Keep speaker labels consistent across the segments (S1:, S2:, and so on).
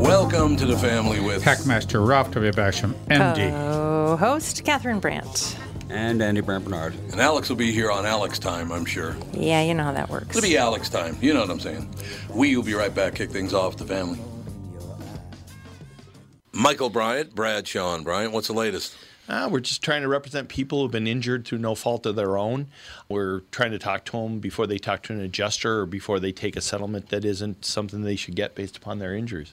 S1: Welcome to the family with
S2: Hackmaster Ralph W. Basham, MD.
S3: Co-host Catherine Brandt.
S4: And Andy Brandt Barnard.
S1: And Alex will be here on Alex time, I'm sure.
S3: Yeah, you know how that works.
S1: It'll be Alex time. You know what I'm saying. We will be right back. Kick things off the family. Michael Bryant, Bradshaw and Bryant. What's the latest?
S5: Uh, we're just trying to represent people who've been injured through no fault of their own. We're trying to talk to them before they talk to an adjuster or before they take a settlement that isn't something they should get based upon their injuries.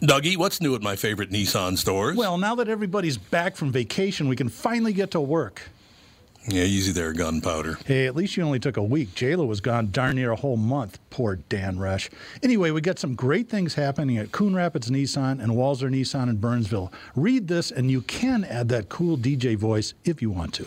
S1: Dougie, what's new at my favorite Nissan stores?
S6: Well, now that everybody's back from vacation, we can finally get to work.
S1: yeah, easy there, gunpowder.
S6: Hey, at least you only took a week. JLo was gone darn near a whole month. Poor Dan Rush. Anyway, we got some great things happening at Coon Rapids Nissan and Walser Nissan in Burnsville. Read this, and you can add that cool DJ voice if you want to.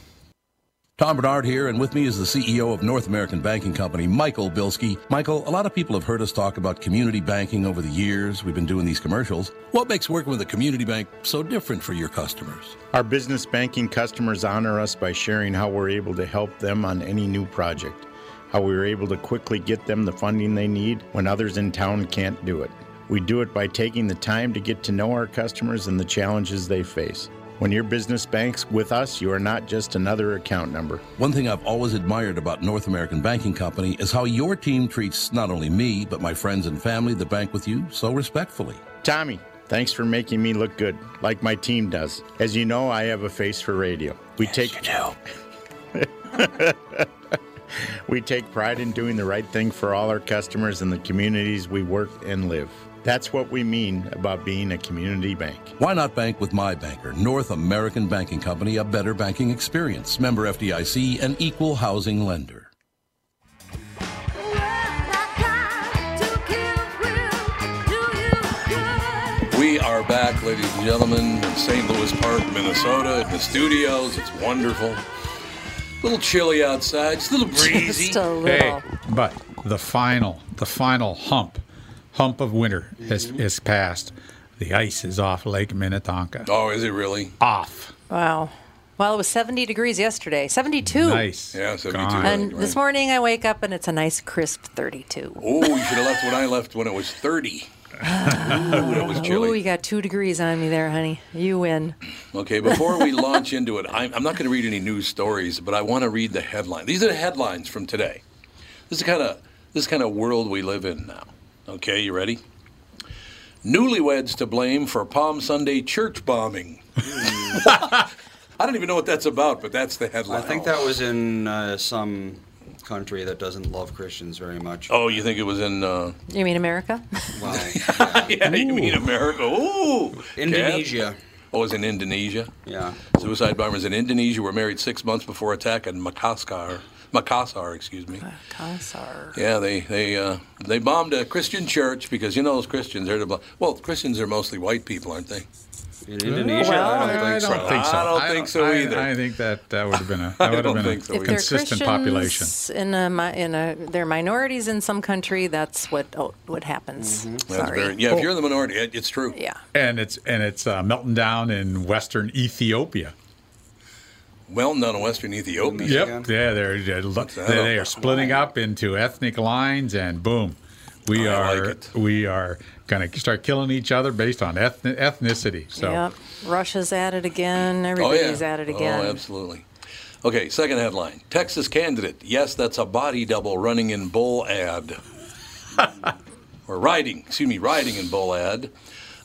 S7: Tom Barnard here, and with me is the CEO of North American Banking Company, Michael Bilski. Michael, a lot of people have heard us talk about community banking over the years. We've been doing these commercials.
S1: What makes working with a community bank so different for your customers?
S8: Our business banking customers honor us by sharing how we're able to help them on any new project, how we are able to quickly get them the funding they need when others in town can't do it. We do it by taking the time to get to know our customers and the challenges they face. When your business banks with us, you are not just another account number.
S7: One thing I've always admired about North American Banking Company is how your team treats not only me, but my friends and family that bank with you so respectfully.
S8: Tommy, thanks for making me look good, like my team does. As you know, I have a face for radio. We take we take pride in doing the right thing for all our customers and the communities we work and live. That's what we mean about being a community bank.
S7: Why not bank with my banker, North American Banking Company, a better banking experience, member FDIC, and equal housing lender.
S1: We are back, ladies and gentlemen, in St. Louis Park, Minnesota, in the studios. It's wonderful. A little chilly outside, just a little breezy.
S3: Just a little.
S2: Hey, but the final, the final hump, hump of winter has, mm-hmm. has passed. The ice is off Lake Minnetonka.
S1: Oh, is it really?
S2: Off.
S3: Wow. Well, it was 70 degrees yesterday. 72.
S2: Nice.
S1: Yeah, 72.
S2: Gone.
S3: And this morning I wake up and it's a nice crisp 32.
S1: Oh, you should have left when I left when it was 30. Ah. Ooh, that was
S3: Oh,
S1: chilly.
S3: you got two degrees on me there, honey. You win.
S1: Okay, before we launch into it, I'm, I'm not going to read any news stories, but I want to read the headline. These are the headlines from today. This is kind of this kind of world we live in now. Okay, you ready? Newlyweds to blame for Palm Sunday church bombing. I don't even know what that's about, but that's the headline.
S4: I think that was in uh, some country that doesn't love Christians very much.
S1: Oh, you think it was in? Uh,
S3: You mean America?
S4: Well,
S1: yeah, you mean America? Ooh,
S4: Indonesia.
S1: Kat? Oh, it was in Indonesia.
S4: Yeah.
S1: Suicide bombers in Indonesia were married six months before attack in Makassar. Makassar, excuse me.
S3: Makassar.
S1: Yeah, they they uh, they bombed a Christian church because you know those Christians are the blo- well Christians are mostly white people, aren't they?
S4: In Indonesia,
S3: Well,
S4: I don't
S2: I
S4: think so.
S2: don't think so.
S1: I don't think so either.
S2: I, think that that would have been a
S1: I
S2: that would have been
S1: think so
S2: a
S3: If they're
S2: consistent
S3: Christians
S2: population.
S3: in a mi- in a they're minorities in some country, that's what oh, what happens.
S1: That's
S3: Sorry.
S1: very yeah. If you're in the minority, it, it's true.
S3: yeah.
S2: And it's and it's uh, melting down in western Ethiopia.
S1: Well, none of Western Ethiopia.
S4: Yep.
S2: Yep. Yeah, they're, they're they are splitting up into ethnic lines, and boom, we
S1: I
S2: are
S1: like it.
S2: we are going to start killing each other based on ethni- ethnicity. So
S3: Yep. Russia's at it again.
S1: Oh yeah.
S3: Everybody's at it again.
S1: Oh, absolutely. Okay, second headline: Texas candidate. Yes, that's a body double running in bull ad. or riding, excuse me, riding in bull ad.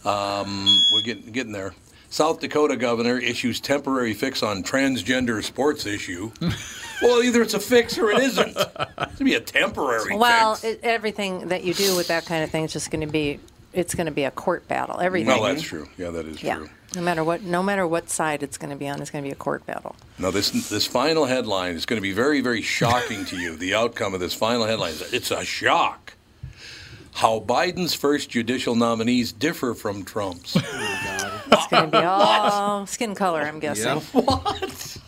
S1: Um, we're getting getting there. South Dakota governor issues temporary fix on transgender sports issue. well, either it's a fix or it isn't. It's gonna be a temporary
S3: Well,
S1: fix.
S3: it, everything that you do with that kind of thing is just going to be it's going to be a court battle. Everything.
S1: well, that's true. Yeah, that is
S3: yeah.
S1: true.
S3: No matter what, no matter what side it's going to be on, it's going to be a court battle.
S1: No, this this final headline is going to be very, very shocking to you. The outcome of this final headline is it's a shock. How Biden's first judicial nominees differ from Trump's.
S3: Oh, It's going to be all skin color, I'm guessing.
S1: what?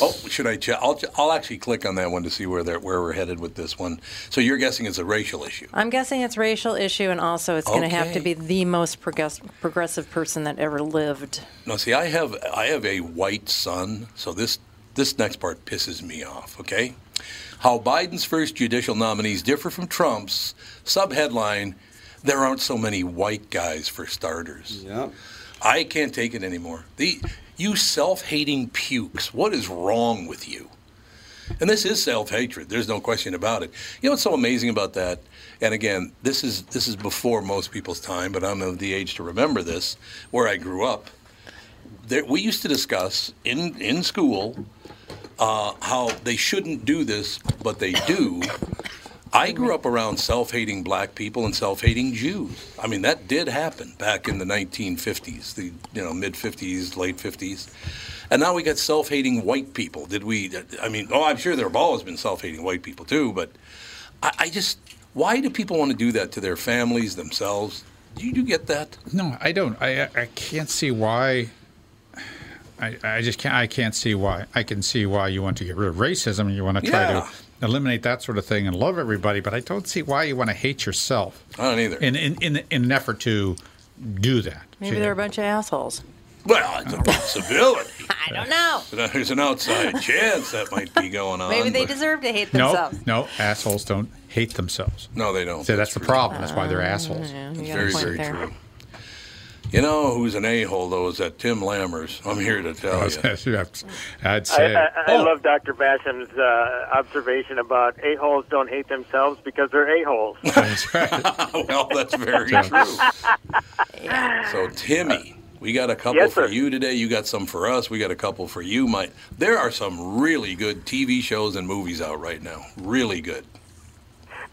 S1: Oh, should I check? I'll, I'll actually click on that one to see where they're, where we're headed with this one. So you're guessing it's a racial issue.
S3: I'm guessing it's a racial issue, and also it's going to have to be the most progress- progressive person that ever lived.
S1: No, see, I have I have a white son, so this this next part pisses me off. Okay, how Biden's first judicial nominees differ from Trump's subheadline: There aren't so many white guys for starters.
S4: Yeah.
S1: I can't take it anymore. The you self-hating pukes. What is wrong with you? And this is self-hatred. There's no question about it. You know what's so amazing about that? And again, this is this is before most people's time, but I'm of the age to remember this, where I grew up. There, we used to discuss in in school uh, how they shouldn't do this, but they do. I grew up around self-hating black people and self-hating Jews. I mean, that did happen back in the 1950s, the you know mid 50s, late 50s. And now we got self-hating white people. Did we? I mean, oh, I'm sure there have always been self-hating white people too. But I, I just, why do people want to do that to their families, themselves? Do you, do you get that?
S2: no, I don't. I I can't see why. I, I just can't. I can't see why. I can see why you want to get rid of racism and you want to try
S1: Yeah.
S2: to eliminate that sort of thing and love everybody. But I don't see why you want to hate yourself
S1: I don't either.
S2: in in in, in an effort to do that.
S3: Maybe they're a bunch of assholes.
S1: well, it's a possibility.
S3: I don't know.
S1: There's an outside chance that might be going on.
S3: Maybe they deserve to hate themselves.
S2: no, no, assholes don't hate themselves.
S1: No, they don't.
S2: So that's the
S1: true.
S2: problem. That's why they're ah, assholes.
S3: Oh, Yeah, you
S1: It's
S3: got a
S1: very, very
S3: there.
S1: true. You know who's an a-hole though is that Tim Lammers. I'm here to tell you.
S2: I'd
S9: I,
S2: say.
S9: I, I
S1: Oh.
S9: love Dr. Basham's uh, observation about a-holes don't hate themselves because they're a-holes.
S2: That's right.
S1: well, that's very true. So Timmy, we got a couple
S9: Yes,
S1: for
S9: sir.
S1: you today. You got some for us. We got a couple for you. Mike. There are some really good TV shows and movies out right now. Really good.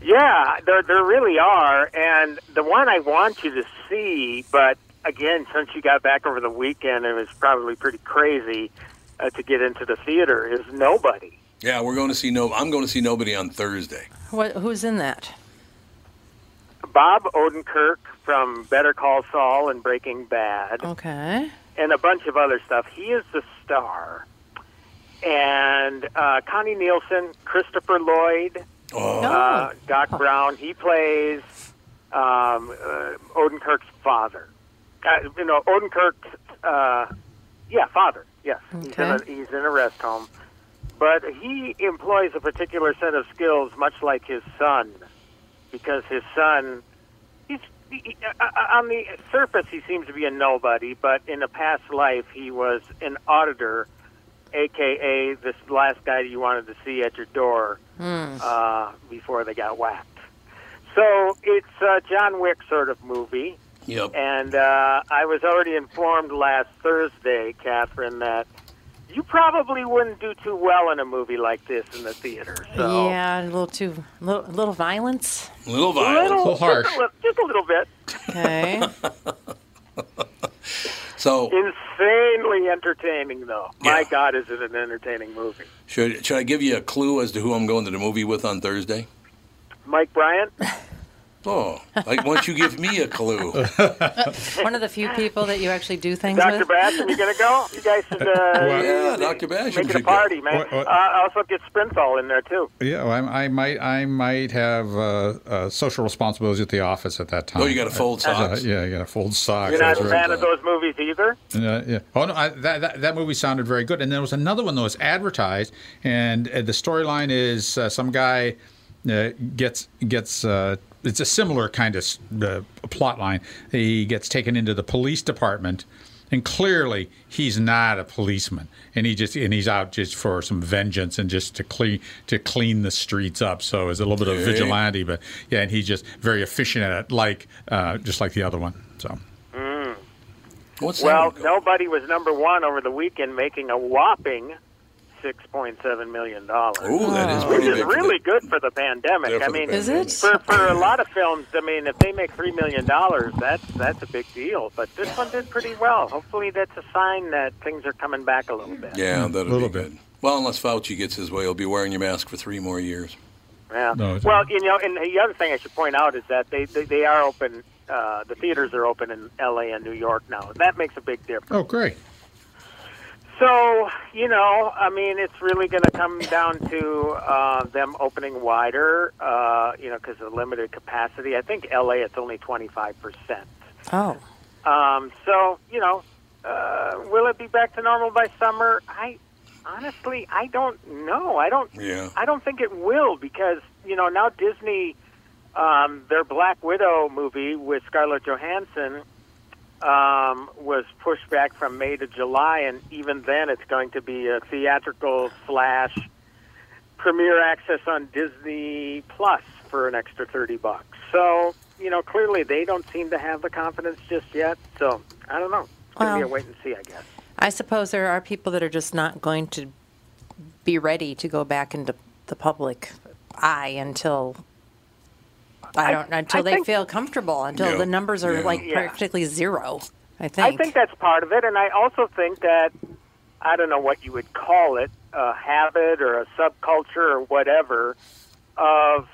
S9: yeah, there, there really are. And the one I want you to see, but again, since you got back over the weekend, it was probably pretty crazy uh, to get into the theater, is Nobody.
S1: Yeah, we're going to see no. I'm going to see nobody on Thursday.
S3: What, who's in that?
S9: Bob Odenkirk from Better Call Saul and Breaking Bad.
S3: Okay.
S9: and a bunch of other stuff. He is the star. And uh, Connie Nielsen, Christopher Lloyd,
S1: Oh,
S9: uh, Doc Brown, he plays um, uh, Odenkirk's father. Uh, you know, Odenkirk's, uh, yeah, father. Yes, he's, in a, he's in a rest home, but he employs a particular set of skills, much like his son, because his son, he's he, uh, uh, on the surface he seems to be a nobody, but in a past life he was an auditor, aka this last guy you wanted to see at your door uh, before they got whacked. So it's a John Wick sort of movie.
S1: Yep.
S9: And uh, I was already informed last Thursday, Catherine, that you probably wouldn't do too well in a movie like this in the theater. So
S3: Yeah, a little too, little, little violence.
S1: Little
S9: a
S1: violent.
S9: little,
S2: little harsh.
S9: Just a, just a little bit.
S3: Okay.
S1: So
S9: Insanely entertaining, though. My God, is it an entertaining movie?
S1: should should I give you a clue as to who I'm going to the movie with on Thursday?
S9: Mike Bryant?
S1: Oh, like once you give me a clue.
S3: One of the few people that you actually do things with.
S9: Dr.
S3: with.
S9: Basham, you going to go? You guys should uh,
S1: yeah, Dr. Basham
S9: make it a
S1: should go.
S9: party, man.
S2: What- what-
S9: Uh, also get Sprinthal in there, too.
S2: Yeah, well, I, I might I might have uh, uh, social responsibilities at the office at that time.
S1: Oh, you gotta fold
S2: Uh,
S1: socks.
S2: yeah, you got to fold socks.
S9: You're not
S2: that's
S9: a
S2: right.
S9: fan of those movies either?
S2: Uh, yeah. Oh no, I, that, that that movie sounded very good. And there was another one that was advertised, and uh, the storyline is uh, some guy uh, gets gets. Uh, it's a similar kind of uh, plot line. He gets taken into the police department, and clearly he's not a policeman, and he just and he's out just for some vengeance and just to clean to clean the streets up. So it's a little bit of vigilante, but yeah, and he's just very efficient at it, like uh, just like the other one. So.
S1: What's
S9: Well, nobody was number one over the weekend, making a whopping six point seven million dollars.
S1: Ooh, that is
S9: Which
S1: pretty
S9: is
S1: big. for
S9: really good for the pandemic.
S1: Yeah, for
S9: I mean,
S3: Is it?
S9: for for a lot of films, I mean, if they make three million dollars, that's that's a big deal. But this one did pretty well. Hopefully, that's a sign that things are coming back a little bit.
S1: Yeah, that'll
S2: little
S1: be
S2: bit.
S1: Well, unless Fauci gets his way, he'll be wearing your mask for three more years.
S9: Yeah.
S2: No,
S9: well, you know, and the other thing I should point out is that they they, they are open. Uh, the theaters are open in L.A. and New York now. That makes a big difference.
S2: Oh, great.
S9: So, you know, I mean, it's really going to come down to uh, them opening wider, uh, you know, because of limited capacity. I think LA, it's only 25%.
S3: Oh.
S9: Um, so, you know, uh, will it be back to normal by summer? I honestly, I don't know. I don't.
S1: Yeah.
S9: I don't think it will because you know now Disney, um, their Black Widow movie with Scarlett Johansson um, was pushed back from May to July, and even then, it's going to be a theatrical slash premiere access on Disney Plus for an extra thirty bucks. So you know, clearly they don't seem to have the confidence just yet. So I don't know. It's going to be a wait and see, I guess.
S3: I suppose there are people that are just not going to be ready to go back into the public eye until I
S9: I-
S3: don't know. until
S9: I
S3: they
S9: think-
S3: feel comfortable until
S1: Yeah,
S3: the numbers are
S1: yeah.
S3: like
S9: Yeah.
S3: practically zero. I think.
S9: I think that's part of it, and I also think that I don't know what you would call it, a habit or a subculture or whatever of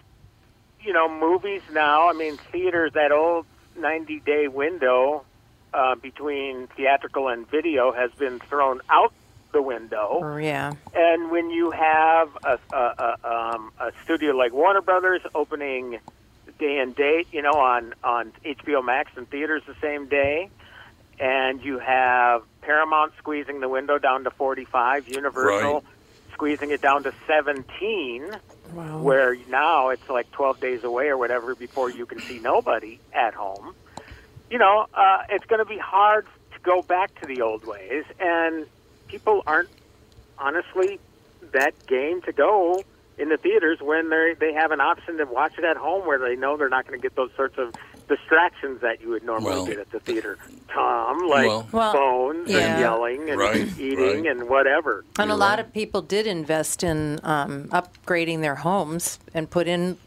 S9: you know movies now. I mean, theaters that old ninety day window uh, between theatrical and video has been thrown out the window.
S3: Or, yeah.
S9: And when you have a, a, a, um, a studio like Warner Brothers opening day and date, you know, on, on HBO Max and theaters the same day, and you have Paramount squeezing the window down to 45, Universal
S1: Right.
S9: squeezing it down to 17,
S3: Wow.
S9: where now it's like 12 days away or whatever before you can see nobody at home. You know, uh, it's going to be hard to go back to the old ways, and people aren't honestly that game to go in the theaters when they they have an option to watch it at home where they know they're not going to get those sorts of distractions that you would normally
S1: Well-
S9: get at the theater. Tom, like
S1: Well-
S3: Well,
S9: phones
S3: yeah.
S9: and yelling and
S1: Right,
S9: eating
S1: right.
S9: and whatever.
S3: And a
S1: You're
S3: lot
S1: right.
S3: of people did invest in um, upgrading their homes and put in,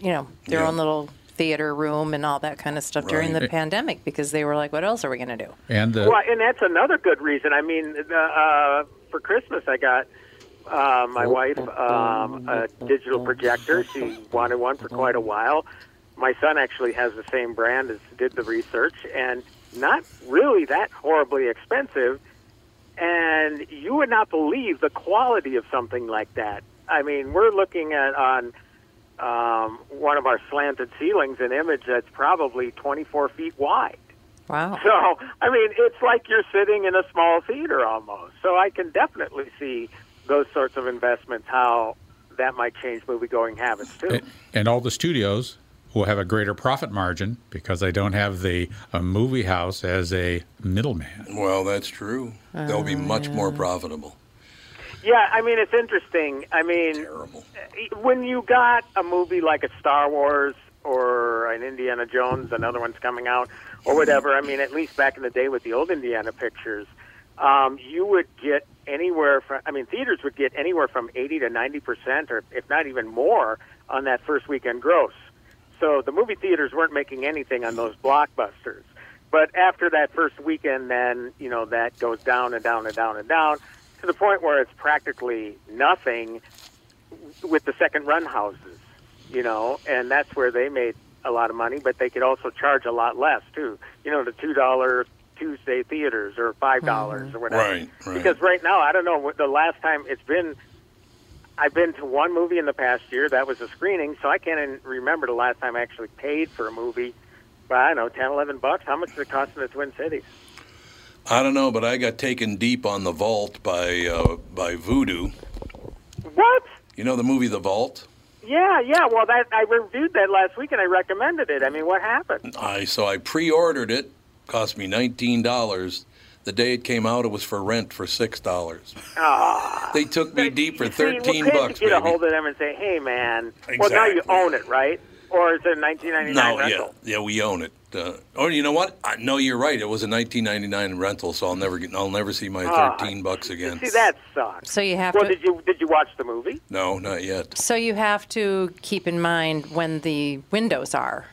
S3: you know, their
S1: Yeah.
S3: own little theater room and all that kind of stuff during the pandemic because they were like, what else are we going to do?
S2: And the
S9: Well, and that's another good reason. I mean, uh, uh, for Christmas, I got uh, my wife um, a digital projector. She wanted one for quite a while. My son actually has the same brand as did the research, and not really that horribly expensive. And you would not believe the quality of something like that. I mean, we're looking at on um, one of our slanted ceilings an image that's probably 24 feet wide
S3: Wow.
S9: So, I mean, it's like you're sitting in a small theater almost. So I can definitely see those sorts of investments, how that might change movie going habits too.
S2: And, and all the studios will have a greater profit margin because they don't have the a movie house as a middleman.
S1: Well, that's true. They'll be much more profitable.
S9: Yeah, I mean, it's interesting. I mean,
S1: Terrible.
S9: when you got a movie like a Star Wars or an Indiana Jones, another one's coming out, or whatever, I mean, at least back in the day with the old Indiana pictures, um, you would get anywhere from, I mean, theaters would get anywhere from 80 to 90%, or if not even more, on that first weekend gross. So the movie theaters weren't making anything on those blockbusters. But after that first weekend, then, you know, that goes down and down and down and down to the point where it's practically nothing with the second run houses, you know, and that's where they made a lot of money, but they could also charge a lot less too. You know, the two dollar Tuesday theaters or five dollars or whatever.
S1: Right, right.
S9: Because right now, I don't know what the last time it's been. I've been to one movie in the past year that was a screening, so I can't even remember the last time I actually paid for a movie. But I don't know, ten, eleven bucks. How much does it cost in the Twin Cities?
S1: I don't know, but I got taken deep on the Vault by uh, by Vudu.
S9: What?
S1: You know the movie The Vault?
S9: Yeah, yeah. Well, that I reviewed that last week and I recommended it. I mean, what happened?
S1: I so I pre-ordered it. Cost me nineteen dollars. The day it came out, it was for rent for six dollars.
S9: Ah.
S1: They took me deep for
S9: See,
S1: thirteen
S9: well, can't
S1: bucks,
S9: you get a hold of them and say, "Hey, man." Well, now you own it, right? Or is it a 1999
S1: No,
S9: rental?
S1: yeah, yeah, we own it. Uh, oh, you know what? I, no, you're right. It was a 1999 rental, so I'll never get. I'll never see my
S9: Ah,
S1: 13 bucks again.
S9: See, that sucks.
S3: So you have
S9: Well,
S3: to.
S9: did you did you watch the movie?
S1: No, not yet.
S3: So you have to keep in mind when the windows are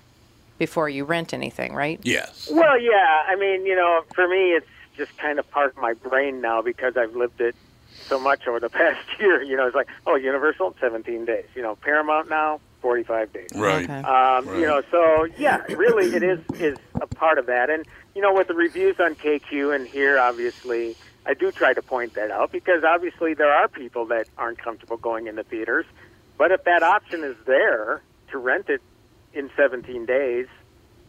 S3: before you rent anything, right?
S1: Yes.
S9: Well, yeah. I mean, you know, for me, it's just kind of part of my brain now because I've lived it so much over the past year. You know, it's like, oh, Universal, 17 days. You know, Paramount now, 45 days.
S1: Right.
S3: Okay.
S9: Um,
S1: Right.
S9: You know, so yeah, really, it is is a part of that. And you know, with the reviews on KQ and here, obviously, I do try to point that out because obviously there are people that aren't comfortable going into theaters. But if that option is there to rent it in 17 days,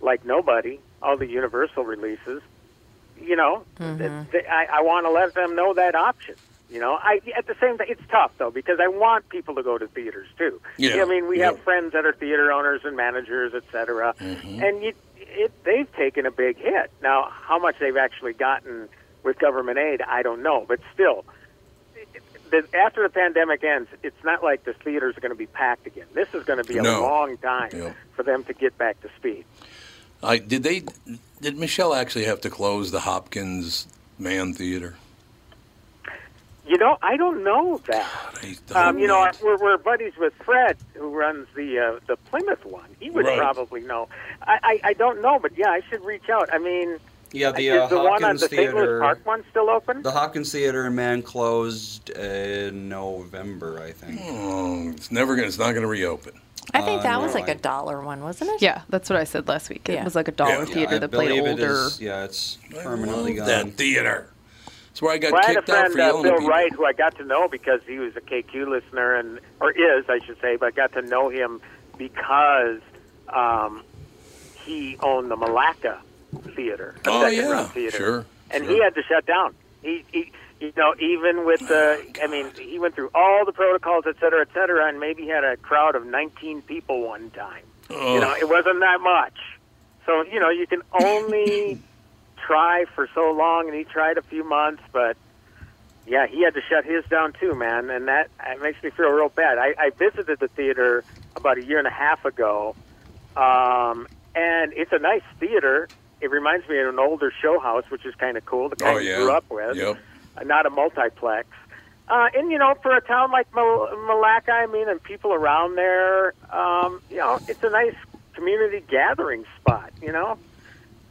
S9: like nobody, all the Universal releases, you know, th- th- I, I want to let them know that option. You know, I at the same time, it's tough though because I want people to go to theaters too.
S1: Yeah,
S9: I mean, we
S1: yeah.
S9: have friends that are theater owners and managers, et cetera,
S1: Mm-hmm.
S9: and you, it, they've taken a big hit. Now, how much they've actually gotten with government aid, I don't know, but still, the, after the pandemic ends, it's not like the theaters are going to be packed again. This is going to be a
S1: No.
S9: long time
S1: Yeah.
S9: for them to get back to speed.
S1: I did they did Michelle actually have to close the Hopkins Mann Theater?
S9: You know, I don't know that.
S1: I
S9: Um, you know, we're, we're buddies with Fred, who runs the uh, the Plymouth one. He would
S1: Right.
S9: probably know. I, I I don't know, but yeah, I should reach out. I mean,
S4: Yeah, the
S9: is
S4: uh,
S9: the one on
S4: Hopkins
S9: the St. Louis
S4: Theater.
S9: Park one still open?
S4: The Hopkins Theater in Mann closed in November, I think.
S1: Oh, it's never gonna. It's not gonna reopen.
S3: I think
S4: Uh,
S3: that was
S4: no,
S3: like
S4: I-
S3: a dollar one, wasn't it?
S10: Yeah, that's what I said last week. It was like a dollar
S1: Yeah.
S10: theater
S4: I
S10: that played older.
S4: is- yeah, it's permanently gone.
S1: that theater. That's where I got
S9: Well, I had a
S1: kicked out for
S9: uh,
S1: yelling
S9: Bill
S1: at people.
S9: Wright, who I got to know because he was a KQ listener, and or is, I should say, but I got to know him because um, he owned the Milaca Theater,
S1: Oh,
S9: second
S1: yeah,
S9: theater,
S1: sure,
S9: and
S1: sure.
S9: he had to shut down. He, he, you know, even with the, I mean, he went through all the protocols, et cetera, et cetera, and maybe had a crowd of 19 people one time. You know, it wasn't that much. So, you know, you can only try for so long, and he tried a few months, but yeah, he had to shut his down too, man, and that it makes me feel real bad. I, I visited the theater about a year and a half ago, um, and it's a nice theater. It reminds me of an older show house, which is kind of cool. The kind
S1: Oh
S9: I
S1: yeah.
S9: grew up with,
S1: Yep.
S9: uh, not a multiplex. Uh, and you know, for a town like Mal- Milaca, I mean, and people around there, um, you know, it's a nice community gathering spot. You know,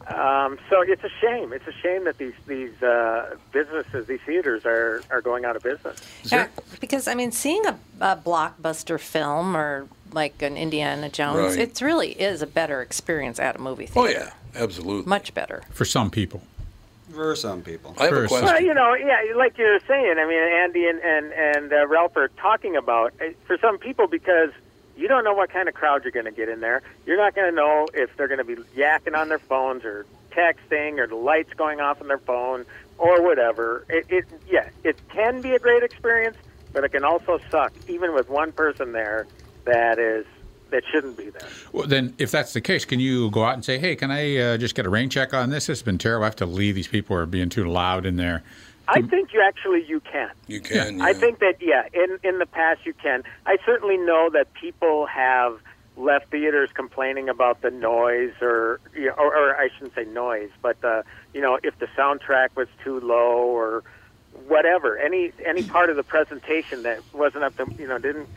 S9: um, so it's a shame. It's a shame that these these uh, businesses, these theaters, are are going out of business.
S3: Yeah, because I mean, seeing a, a blockbuster film or like an Indiana Jones,
S1: Right.
S3: it really is a better experience at a movie theater.
S1: Oh yeah, absolutely.
S3: Much better.
S2: For some people.
S4: For some people.
S1: I have a question.
S9: Well, you know, yeah, like you were saying. I mean, Andy and and and uh, Ralph are talking about uh, for some people because you don't know what kind of crowd you're going to get in there. You're not going to know if they're going to be yakking on their phones or texting or the lights going off on their phone or whatever. It, it yeah, it can be a great experience, but it can also suck, even with one person there that is that shouldn't be there.
S2: Well, then, if that's the case, can you go out and say, "Hey, can I uh, just get a rain check on this? It's been terrible. I have to leave. These people are being too loud in there."
S9: I think you actually you can.
S1: You can.
S9: I think that yeah, in in the past you can. I certainly know that people have left theaters complaining about the noise or you know, or, or I shouldn't say noise, but uh, you know if the soundtrack was too low or whatever any any part of the presentation that wasn't up to you know didn't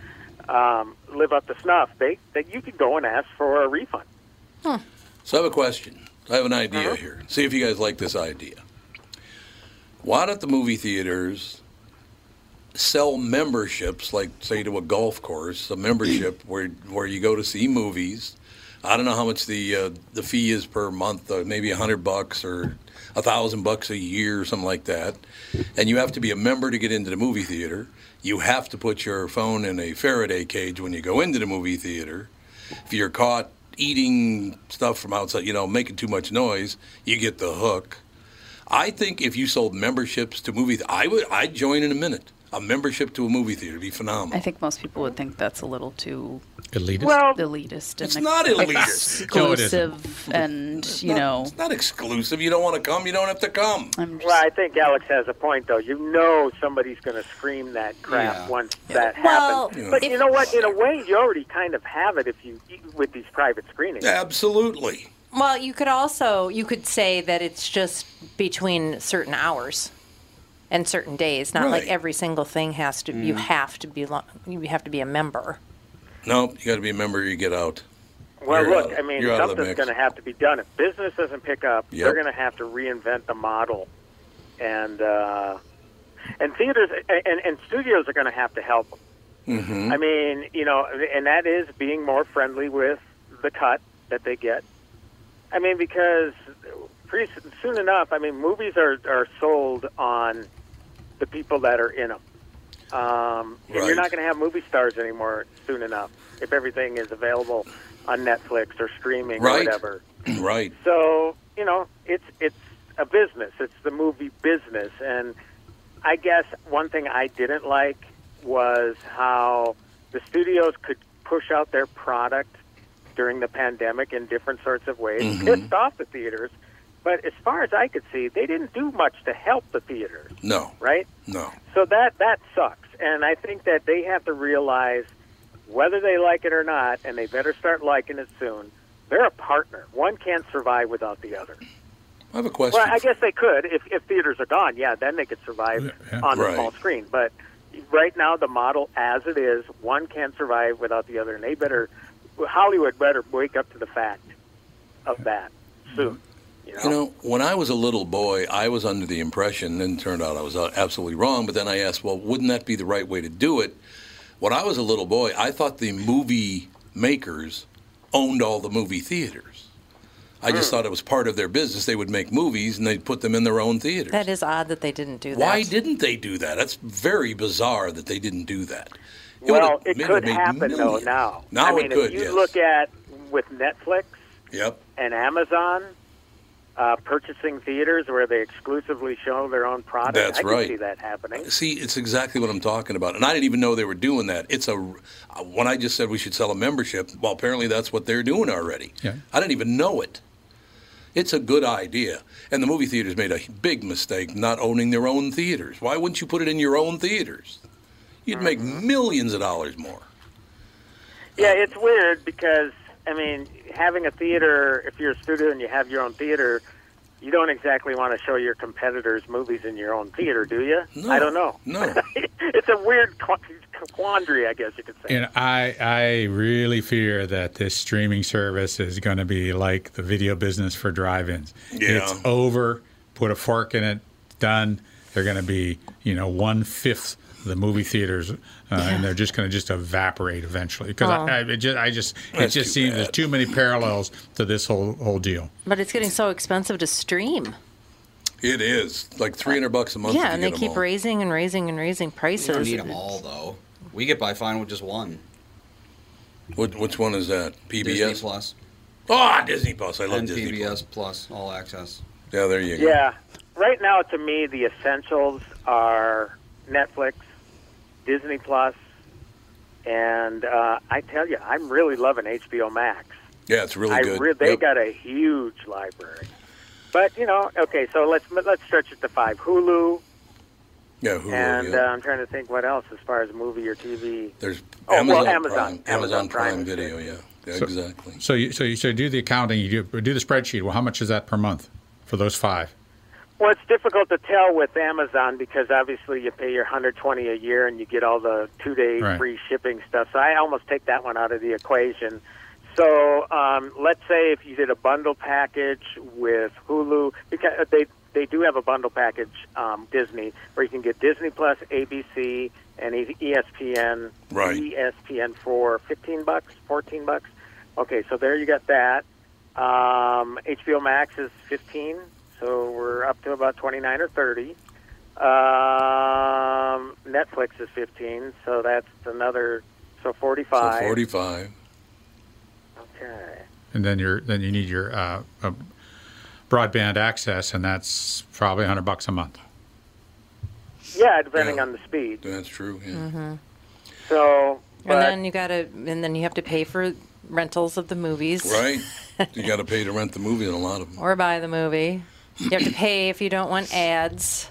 S9: um, live up to snuff, they that you could go and ask for a refund.
S1: So I have a question. I have an idea
S9: Uh-huh.
S1: here. See if you guys like this idea. Why don't the movie theaters sell memberships, like say to a golf course, a membership where where you go to see movies? I don't know how much the uh, the fee is per month, uh, maybe a hundred bucks or a thousand bucks a year or something like that. And you have to be a member to get into the movie theater. You have to put your phone in a Faraday cage when you go into the movie theater. If you're caught eating stuff from outside, you know, making too much noise, you get the hook. I think if you sold memberships to movie, I would. I'd join in a minute. A membership to a movie theater would be phenomenal.
S10: I think most people would think that's a little too
S2: elitist.
S9: Well,
S10: elitist.
S1: It's
S10: and
S1: not elitist.
S2: No, it isn't.
S10: Exclusive, and you
S1: not,
S10: know,
S1: it's not exclusive. You don't want to come, you don't have to come.
S10: I'm
S9: Well, I think Alex has a point, though. You know somebody's going to scream that crap
S4: Yeah.
S9: once that
S3: Well,
S9: happens. But you know what? In a way, you already kind of have it if you with these private screenings.
S1: Absolutely.
S3: Well, you could also you could say that it's just between certain hours and certain days. Not like
S1: Right.
S3: every single thing has to. You have to be. lo- You have to be a member.
S1: No, you got to be a member. or You get out.
S9: Well,
S1: You're
S9: look,
S1: out-
S9: I mean,
S1: you're out of the
S9: something's
S1: mix.
S9: going to have to be done. If business doesn't pick up,
S1: Yep.
S9: they're going to have to reinvent the model, and uh, and theaters and, and studios are going to have to help. them.
S1: Mm-hmm.
S9: I mean, you know, and that is being more friendly with the cut that they get. I mean, because pretty soon enough, I mean, movies are are sold on the people that are in them. Um, and
S1: Right.
S9: you're not going to have movie stars anymore soon enough if everything is available on Netflix or streaming or whatever.
S1: right.
S9: So you know, it's it's a business. It's the movie business, and I guess one thing I didn't like was how the studios could push out their product during the pandemic in different sorts of ways,
S1: Mhm.
S9: pissed off the theaters. But as far as I could see, they didn't do much to help the theaters,
S1: No,
S9: right?
S1: no.
S9: So that that sucks, and I think that they have to realize whether they like it or not, and they better start liking it soon. They're a partner. One can't survive without the other.
S1: I have a question.
S9: Well, I guess they could if, if theaters are gone. Yeah, then they could survive
S2: Yeah.
S9: on the small screen. But right now, the model as it is, one can't survive without the other, and they better Hollywood better wake up to the fact of that soon. You know?
S1: You know, when I was a little boy, I was under the impression, and it turned out I was uh, absolutely wrong, but then I asked, well, wouldn't that be the right way to do it? When I was a little boy, I thought the movie makers owned all the movie theaters. I just thought it was part of their business. They would make movies and they'd put them in their own theaters.
S3: That is odd that they didn't do that.
S1: Why didn't they do that? That's very bizarre that they didn't do that. It
S9: well,
S1: would've
S9: it
S1: made-
S9: could
S1: made
S9: happen though
S1: millions.
S9: now.
S1: Now
S9: I mean,
S1: it could,
S9: if you
S1: yes.
S9: look at with Netflix
S1: Yep.
S9: and Amazon uh, purchasing theaters where they exclusively show their own product,
S1: That's
S9: I can
S1: right.
S9: see that happening.
S1: See, it's exactly what I'm talking about, and I didn't even know they were doing that. It's a when I just said we should sell a membership. Well, apparently that's what they're doing already.
S2: Yeah.
S1: I didn't even know it. It's a good idea, and the movie theaters made a big mistake not owning their own theaters. Why wouldn't you put it in your own theaters? You'd make
S9: Mm-hmm.
S1: millions of dollars more.
S9: Yeah, it's weird because I mean, having a theater, if you're a studio and you have your own theater, you don't exactly want to show your competitors' movies in your own theater, do you?
S1: No,
S9: I don't know.
S1: no.
S9: it's a weird quandary, I guess you could say.
S2: And I, I really fear that this streaming service is going to be like the video business for drive-ins.
S1: Yeah.
S2: It's over. Put a fork in it. Done. They're going to be, you know, one fifth the movie theaters, uh, and they're just going to just evaporate eventually. Because
S3: Oh.
S2: I, I, it just, I just, it just
S1: too
S2: seems there's too many parallels to this whole whole deal.
S3: But it's getting so expensive to stream.
S1: It is like 300 bucks a month.
S3: yeah, and they keep
S1: all.
S3: raising and raising and raising
S4: You don't
S3: prices.
S4: need them all, though. We get by fine with just one.
S1: Which, which one is that?
S4: Disney
S1: PBS.
S4: Plus.
S1: Oh, Disney Plus. I love
S4: and
S1: Disney
S4: PBS Plus All Access.
S1: Yeah, there you go.
S9: Yeah. Right now, to me, the essentials are Netflix, Disney Plus, and uh, I tell you, I'm really loving HBO Max.
S1: Yeah, it's really
S9: I
S1: good.
S9: re- they
S1: Yep.
S9: got a huge library. But you know, okay, so let's let's stretch it to five. Hulu,
S1: yeah, Hulu.
S9: and
S1: yeah.
S9: uh, I'm trying to think what else as far as movie or TV.
S1: There's
S9: oh,
S1: Amazon,
S9: well, Amazon,
S1: Prime, Amazon Prime,
S9: Prime
S1: Video. Yeah, yeah
S2: So-
S1: exactly.
S2: So you so you so you do the accounting, you do, do the spreadsheet. Well, how much is that per month for those five?
S9: Well, it's difficult to tell with Amazon because obviously you pay your 120 a year and you get all the two-day
S2: Right.
S9: free shipping stuff. So I almost take that one out of the equation. So um, let's say if you did a bundle package with Hulu, because they they do have a bundle package um, Disney where you can get Disney Plus, ABC, and ESPN.
S1: Right.
S9: ESPN for 15 bucks, 14 bucks. Okay, so there you got that. Um, HBO Max is 15, so we're up to about 29 or 30. Um, Netflix is 15, so that's another so 45.
S1: So 45.
S9: Okay.
S2: And then you're then you need your uh, uh, broadband access, and that's probably 100 bucks a month.
S9: Yeah, depending
S1: Yeah.
S9: on the speed.
S1: That's true. Yeah.
S3: Mm-hmm.
S9: So,
S3: And then you gotta, and then you have to pay for rentals of the movies,
S1: Right. you got to pay to rent the movie in a lot of them.
S3: Or buy the movie. You have to pay if you don't want ads,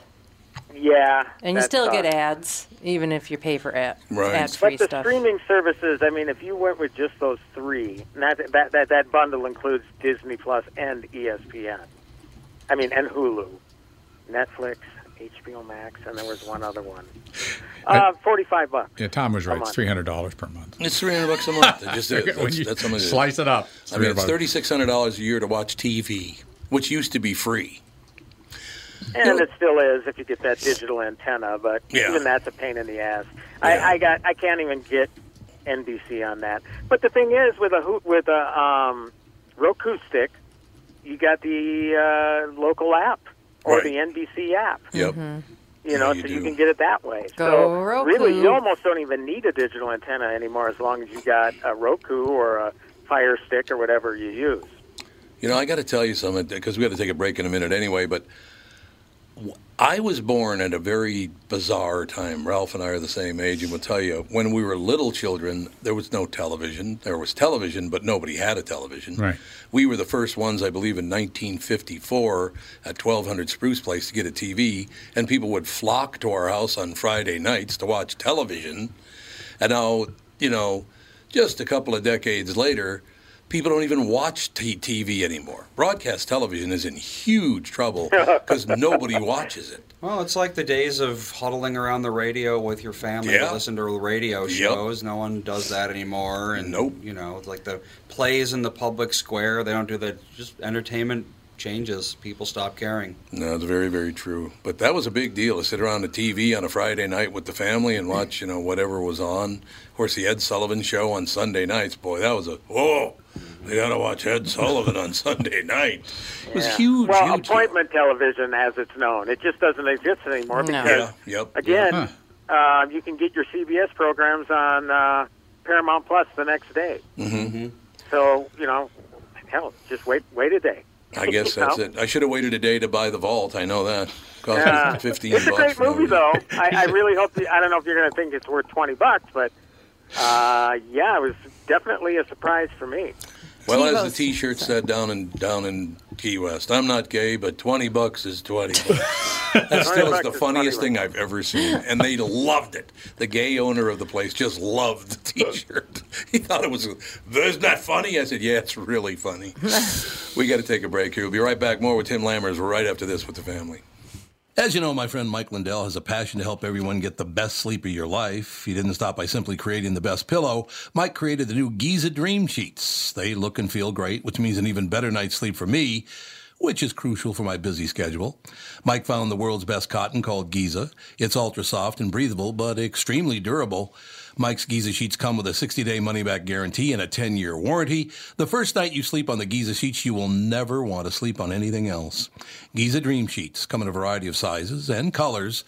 S9: yeah,
S3: and you
S9: that
S3: still get
S9: sucks.
S3: ads even if you pay for ad,
S1: Right.
S3: ads-free
S9: But the
S3: stuff.
S9: streaming services, I mean, if you went with just those three, and that, that that that bundle includes Disney Plus and ESPN. I mean, and Hulu, Netflix, HBO Max, and there was one other one. Uh, Forty-five bucks.
S2: Yeah, Tom was right. It's three hundred dollars per month.
S1: It's 300 bucks a month. It just is.
S2: When
S1: That's,
S2: you
S1: that's how much it is.
S2: slice it up.
S1: I mean, it's
S2: $300.
S1: $3,600 a year to watch TV, which used to be free.
S9: And it still is if you get that digital antenna, but
S1: Yeah.
S9: even that's a pain in the ass.
S1: Yeah.
S9: I, I got I can't even get NBC on that. But the thing is, with a Hu- with a um, Roku stick, you got the uh, local app or
S1: Right.
S9: the NBC app.
S1: Yep.
S9: You know,
S1: you
S9: so you can get it that way.
S3: Go
S9: so
S3: Roku.
S9: really, you almost don't even need a digital antenna anymore, as long as you got a Roku or a Fire Stick or whatever you use.
S1: You know, I got to tell you something because we got to take a break in a minute anyway. But I was born at a very bizarre time. Ralph and I are the same age, and we'll tell you when we were little children, there was no television. There was television, but nobody had a television.
S2: Right.
S1: We were the first ones, I believe, in 1954 at 1200 Spruce Place to get a TV, and people would flock to our house on Friday nights to watch television. And now, you know, just a couple of decades later, people don't even watch t- TV anymore. Broadcast television is in huge trouble because nobody watches it.
S4: Well, it's like the days of huddling around the radio with your family
S1: Yeah.
S4: to listen to radio
S1: Yep.
S4: shows. No one does that anymore. And
S1: Nope.
S4: you know, it's like the plays in the public square, they don't do that. Just entertainment changes. People stop caring.
S1: No, it's very, very true. But that was a big deal to sit around the TV on a Friday night with the family and watch, you know, whatever was on. Of course, the Ed Sullivan Show on Sunday nights. Boy, that was a whoa! They got to watch Ed Sullivan on Sunday night. It was
S9: Yeah.
S1: huge.
S9: Well,
S1: huge deal.
S9: appointment television, as it's known, it just doesn't exist anymore
S3: No.
S9: because
S1: Yeah. Yep.
S9: again, uh, you can get your CBS programs on uh, Paramount Plus the next day.
S1: hmm
S9: So you know, hell, just wait, wait a day.
S1: I guess
S9: You know?
S1: that's it. I should have waited a day to buy the Vault. I know that. Cost
S9: Yeah.
S1: fifteen
S9: It's a
S1: bucks.
S9: great movie, though. I, I really hope. The, I don't know if you're going to think it's worth twenty bucks, but uh, yeah, it was definitely a surprise for me.
S1: Well, as the T-shirt said down in down in Key West, I'm not gay, but twenty bucks is twenty bucks. that still is the funniest thing I've ever seen, and they loved it. The gay owner of the place just loved the T-shirt. He thought it was, isn't that funny? I said, yeah, it's really funny. we got to take a break here. We'll be right back. More with Tim Lammers right after this with the family. As you know, my friend Mike Lindell has a passion to help everyone get the best sleep of your life. He didn't stop by simply creating the best pillow. Mike created the new Giza Dream Sheets. They look and feel great, which means an even better night's sleep for me, which is crucial for my busy schedule. Mike found the world's best cotton called Giza. It's ultra soft and breathable, but extremely durable. Mike's Giza sheets come with a 60-day money-back guarantee and a 10-year warranty. The first night you sleep on the Giza sheets, you will never want to sleep on anything else. Giza Dream Sheets come in a variety of sizes and colors.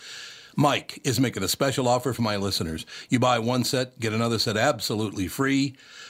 S1: Mike is making a special offer for my listeners. You buy one set, get another set absolutely free.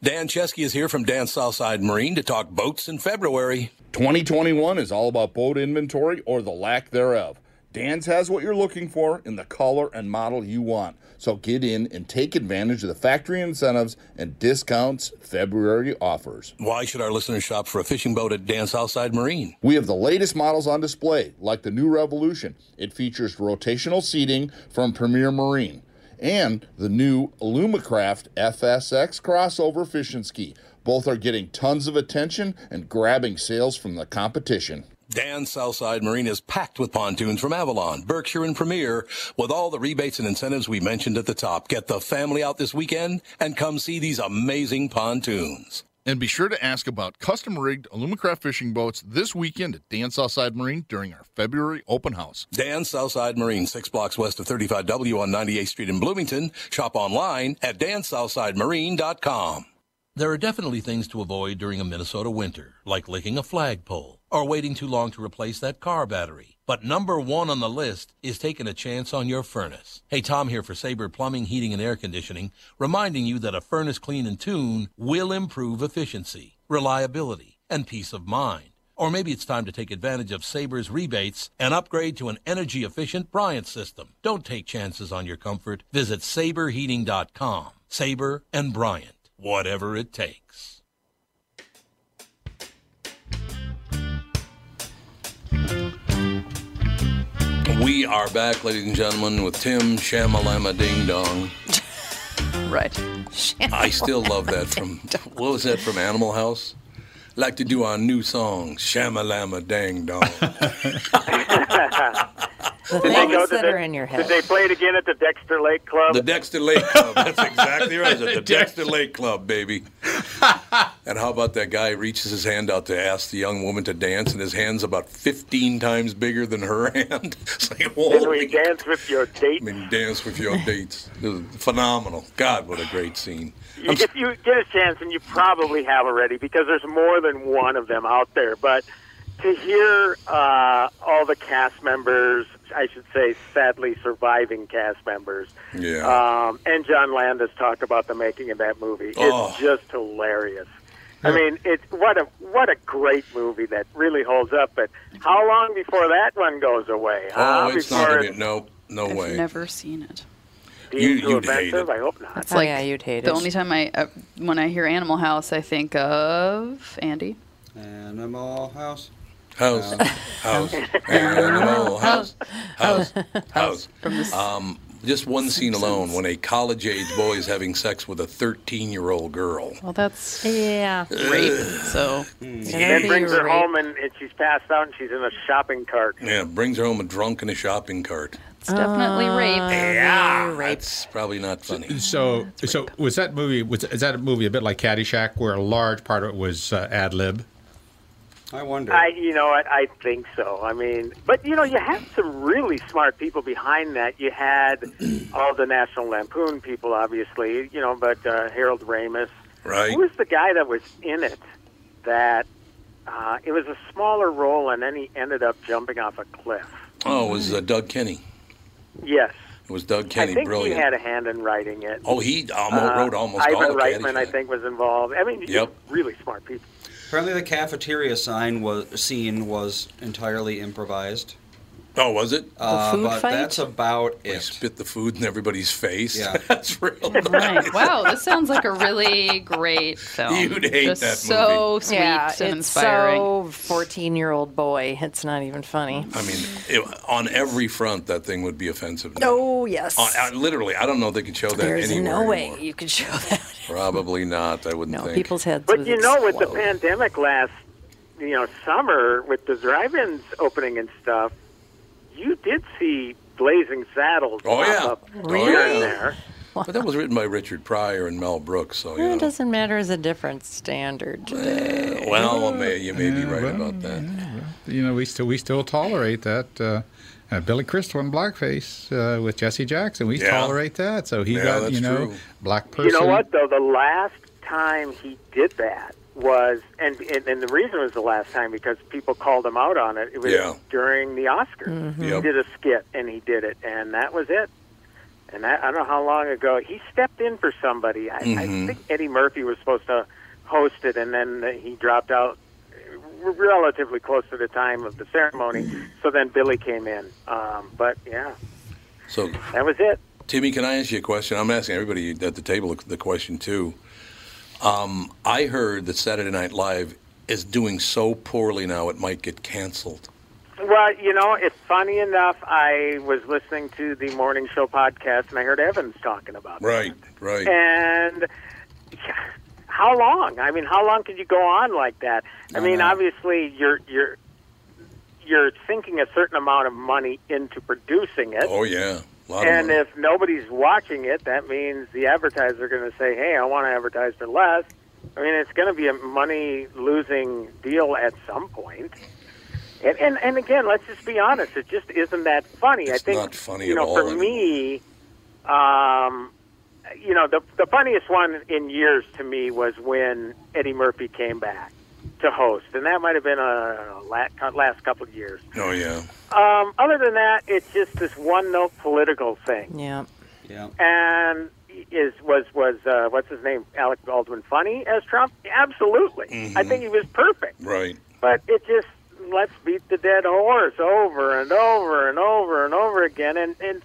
S1: Dan Chesky is here from Dan Southside Marine to talk boats in February.
S11: 2021 is all about boat inventory or the lack thereof. Dan's has what you're looking for in the color and model you want. So get in and take advantage of the factory incentives and discounts February offers.
S1: Why should our listeners shop for a fishing boat at Dan Southside Marine?
S11: We have the latest models on display, like the new Revolution. It features rotational seating from Premier Marine and the new Alumacraft FSX crossover fishing ski. Both are getting tons of attention and grabbing sales from the competition.
S1: Dan Southside Marine is packed with pontoons from Avalon, Berkshire, and Premier with all the rebates and incentives we mentioned at the top. Get the family out this weekend and come see these amazing pontoons.
S12: And be sure to ask about custom rigged Alumacraft fishing boats this weekend at Dan Southside Marine during our February open house.
S1: Dan Southside Marine, six blocks west of 35W on 98th Street in Bloomington. Shop online at dansouthsidemarine.com. There are definitely things to avoid during a Minnesota winter, like licking a flagpole or waiting too long to replace that car battery. But number one on the list is taking a chance on your furnace. Hey, Tom here for Sabre Plumbing, Heating, and Air Conditioning, reminding you that a furnace clean and tune will improve efficiency, reliability, and peace of mind. Or maybe it's time to take advantage of Sabre's rebates and upgrade to an energy efficient Bryant system. Don't take chances on your comfort. Visit saberheating.com. Sabre and Bryant, whatever it takes. We are back, ladies and gentlemen, with Tim Shamalama Ding Dong.
S10: Right.
S1: I still love that from what was that from Animal House? Like to do our new song, Shamalama Dang Dong.
S3: The
S9: Did they
S3: things
S9: go-
S3: that
S9: did they-
S3: are in your head.
S9: Did they play it again at the Dexter Lake Club?
S1: The Dexter Lake Club. That's exactly right. At The Dexter Lake Club, baby. And how about that guy reaches his hand out to ask the young woman to dance, and his hand's about 15 times bigger than her hand. It's like, holy
S9: we dance with your date?
S1: I mean, dance with your dates. Phenomenal. God, what a great scene.
S9: You- if you get a chance, and you probably have already, because there's more than one of them out there. But to hear uh, all the cast members, I should say, sadly surviving cast members,
S1: Yeah.
S9: um, and John Landis talk about the making of that movie,
S1: Oh.
S9: it's just hilarious. I mean, it's what a what a great movie that really holds up. But how long before that one goes away? huh?
S1: oh, it's
S9: before
S1: not going
S9: it's
S1: to. No, no
S10: I've
S1: way.
S10: never seen it.
S9: deemed too
S1: you'd hate it.
S9: I hope not.
S10: It's
S3: Oh,
S10: like
S3: yeah, you'd hate
S10: the
S3: it.
S10: The only time I, uh, when I hear Animal House, I think of Andy.
S4: Animal House.
S1: House, house, animal house, house, house.
S10: From this,
S1: Um, just one scene alone when a college age boy is having sex with a 13 year old girl.
S10: well, that's
S3: Yeah.
S10: rape. So
S9: And
S3: That'd
S9: then brings her
S3: rape.
S9: home and, and she's passed out and she's in a shopping cart.
S1: Yeah, brings her home a drunk in a shopping cart.
S10: it's definitely rape.
S1: Yeah, that's probably not funny.
S2: So, so was that movie? Was is that a movie a bit like Caddyshack, where a large part of it was uh, ad lib?
S4: I wonder.
S9: I, you know what? I think so. I mean, but you know, you had some really smart people behind that. You had all the National Lampoon people, obviously. You know, but uh, Harold Ramis.
S1: Right.
S9: Who was the guy that was in it? That uh, it was a smaller role, and then he ended up jumping off a cliff.
S1: Oh, it was uh, Doug Kenney.
S9: Yes,
S1: It was Doug Kenney.
S9: I think
S1: Brilliant.
S9: he had a hand in writing it.
S1: oh, he almost
S9: Uh,
S1: wrote almost
S9: Ivan
S1: all of
S9: Reitman, I think, was involved. I mean,
S1: Yep.
S9: really smart people.
S4: Apparently, the cafeteria sign was scene was entirely improvised.
S1: Oh, was it?
S4: Uh,
S3: food
S4: but
S3: fight?
S4: that's about
S1: They
S4: it.
S1: spit the food in everybody's face.
S4: Yeah.
S1: that's real.
S10: Right. Wow, this sounds like a really great film.
S1: You'd hate
S10: Just
S1: that
S10: so sweet
S3: yeah,
S10: and
S3: it's
S10: inspiring.
S3: so 14 year old boy. It's not even funny.
S1: I mean, it, on every front, that thing would be offensive. now.
S3: Oh, yes.
S1: On- uh, literally, I don't know if they could show that
S3: There's
S1: anywhere
S3: no way
S1: anymore.
S3: you could show that.
S1: Probably not. I wouldn't
S3: No,
S1: think.
S3: people's heads
S9: But you know, with the pandemic last, you know, summer with the drive-ins opening and stuff, you did see Blazing Saddles
S1: Oh,
S9: pop
S1: yeah.
S9: up
S1: Oh,
S9: here
S1: yeah.
S9: and there.
S1: But that was written by Richard Pryor and Mel Brooks, so you
S3: It
S1: know.
S3: doesn't matter. It's a different standard today.
S1: Well, may, you may be right about that.
S2: You know, we still we still tolerate that. Uh, uh, Billy Crystal in blackface uh, with Jesse Jackson. We
S1: Yeah.
S2: tolerate that. So he
S1: Yeah,
S2: got you know
S1: true.
S2: black person.
S9: You know what though? The last time he did that was, and, and and the reason was the last time because people called him out on it. It was
S1: Yeah.
S9: during the Oscars.
S3: Mm-hmm.
S9: He did a skit and he did it, and that was it. And that, I don't know how long ago he stepped in for somebody. I,
S1: Mhm.
S9: I think Eddie Murphy was supposed to host it, and then he dropped out relatively close to the time of the ceremony. So then Billy came in. Um, but yeah,
S1: So,
S9: that was it.
S1: Timmy, can I ask you a question? I'm asking everybody at the table the question too. Um, I heard that Saturday Night Live is doing so poorly now it might get canceled.
S9: Well, you know, it's funny enough. I was listening to the morning show podcast, and I heard Evans talking about
S1: Right, right.
S9: it. And how long? I mean, how long could you go on like that? I mean, obviously, you're you're you're sinking a certain amount of money into producing it.
S1: Oh yeah, a lot of
S9: and if nobody's watching it, that means the advertisers are going to say, "Hey, I want to advertise for less." I mean, it's going to be a money losing deal at some point. And, and and again, let's just be honest. It just isn't that funny.
S1: It's
S9: I think
S1: not funny
S9: you
S1: at
S9: know,
S1: all
S9: for
S1: anymore.
S9: me, um, you know, the the funniest one in years to me was when Eddie Murphy came back to host, and that might have been a last, last couple of years.
S1: Oh yeah.
S9: Um, other than that, it's just this one note political thing.
S3: Yeah.
S4: Yeah.
S9: And is was was uh, what's his name? Alec Baldwin funny as Trump? Absolutely. I
S1: Mhm.
S9: think he was perfect.
S1: Right.
S9: But it just let's beat the dead horse over and over and over and over again, and and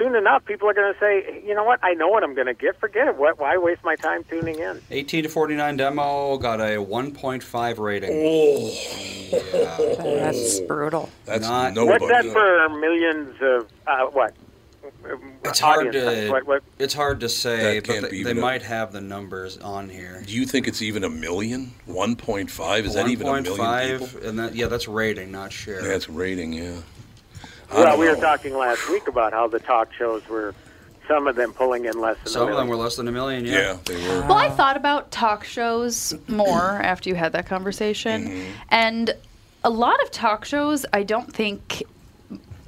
S9: soon enough, people are going to say, you know what? I know what I'm going to get. Forget it. What? Why waste my time tuning in?
S4: 18 to 49 demo got a 1.5 rating.
S1: Oh,
S3: That's brutal.
S1: That's
S4: Not-
S9: What's that for millions of uh, what?
S4: It's hard to
S9: What, what?
S4: it's hard to say, but they, they might have the numbers on here.
S1: Do you think it's even a million? One point five? Is that even a million people?
S4: and that yeah, that's rating, not share.
S1: Yeah, it's rating. Yeah. I
S9: Well,
S1: don't
S9: we were talking last week about how the talk shows were some of them pulling in less than
S4: Some
S9: a
S4: of them were less than a million. Yeah,
S1: Yeah, they were.
S10: Well, I thought about talk shows more after you had that conversation.
S1: Mm-hmm.
S10: And a lot of talk shows, I don't think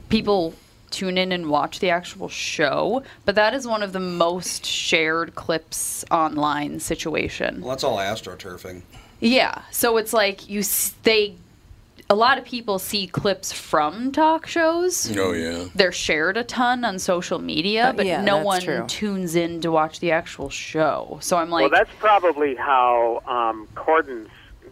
S10: people tune in and watch the actual show, but that is one of the most shared clips online situation.
S4: Well, that's all astroturfing.
S10: Yeah. So it's like you s- they a lot of people see clips from talk shows.
S1: Oh yeah.
S10: They're shared a ton on social media, but
S3: yeah,
S10: no one
S3: true.
S10: tunes in to watch the actual show. So I'm like
S9: well, that's probably how um, Corden's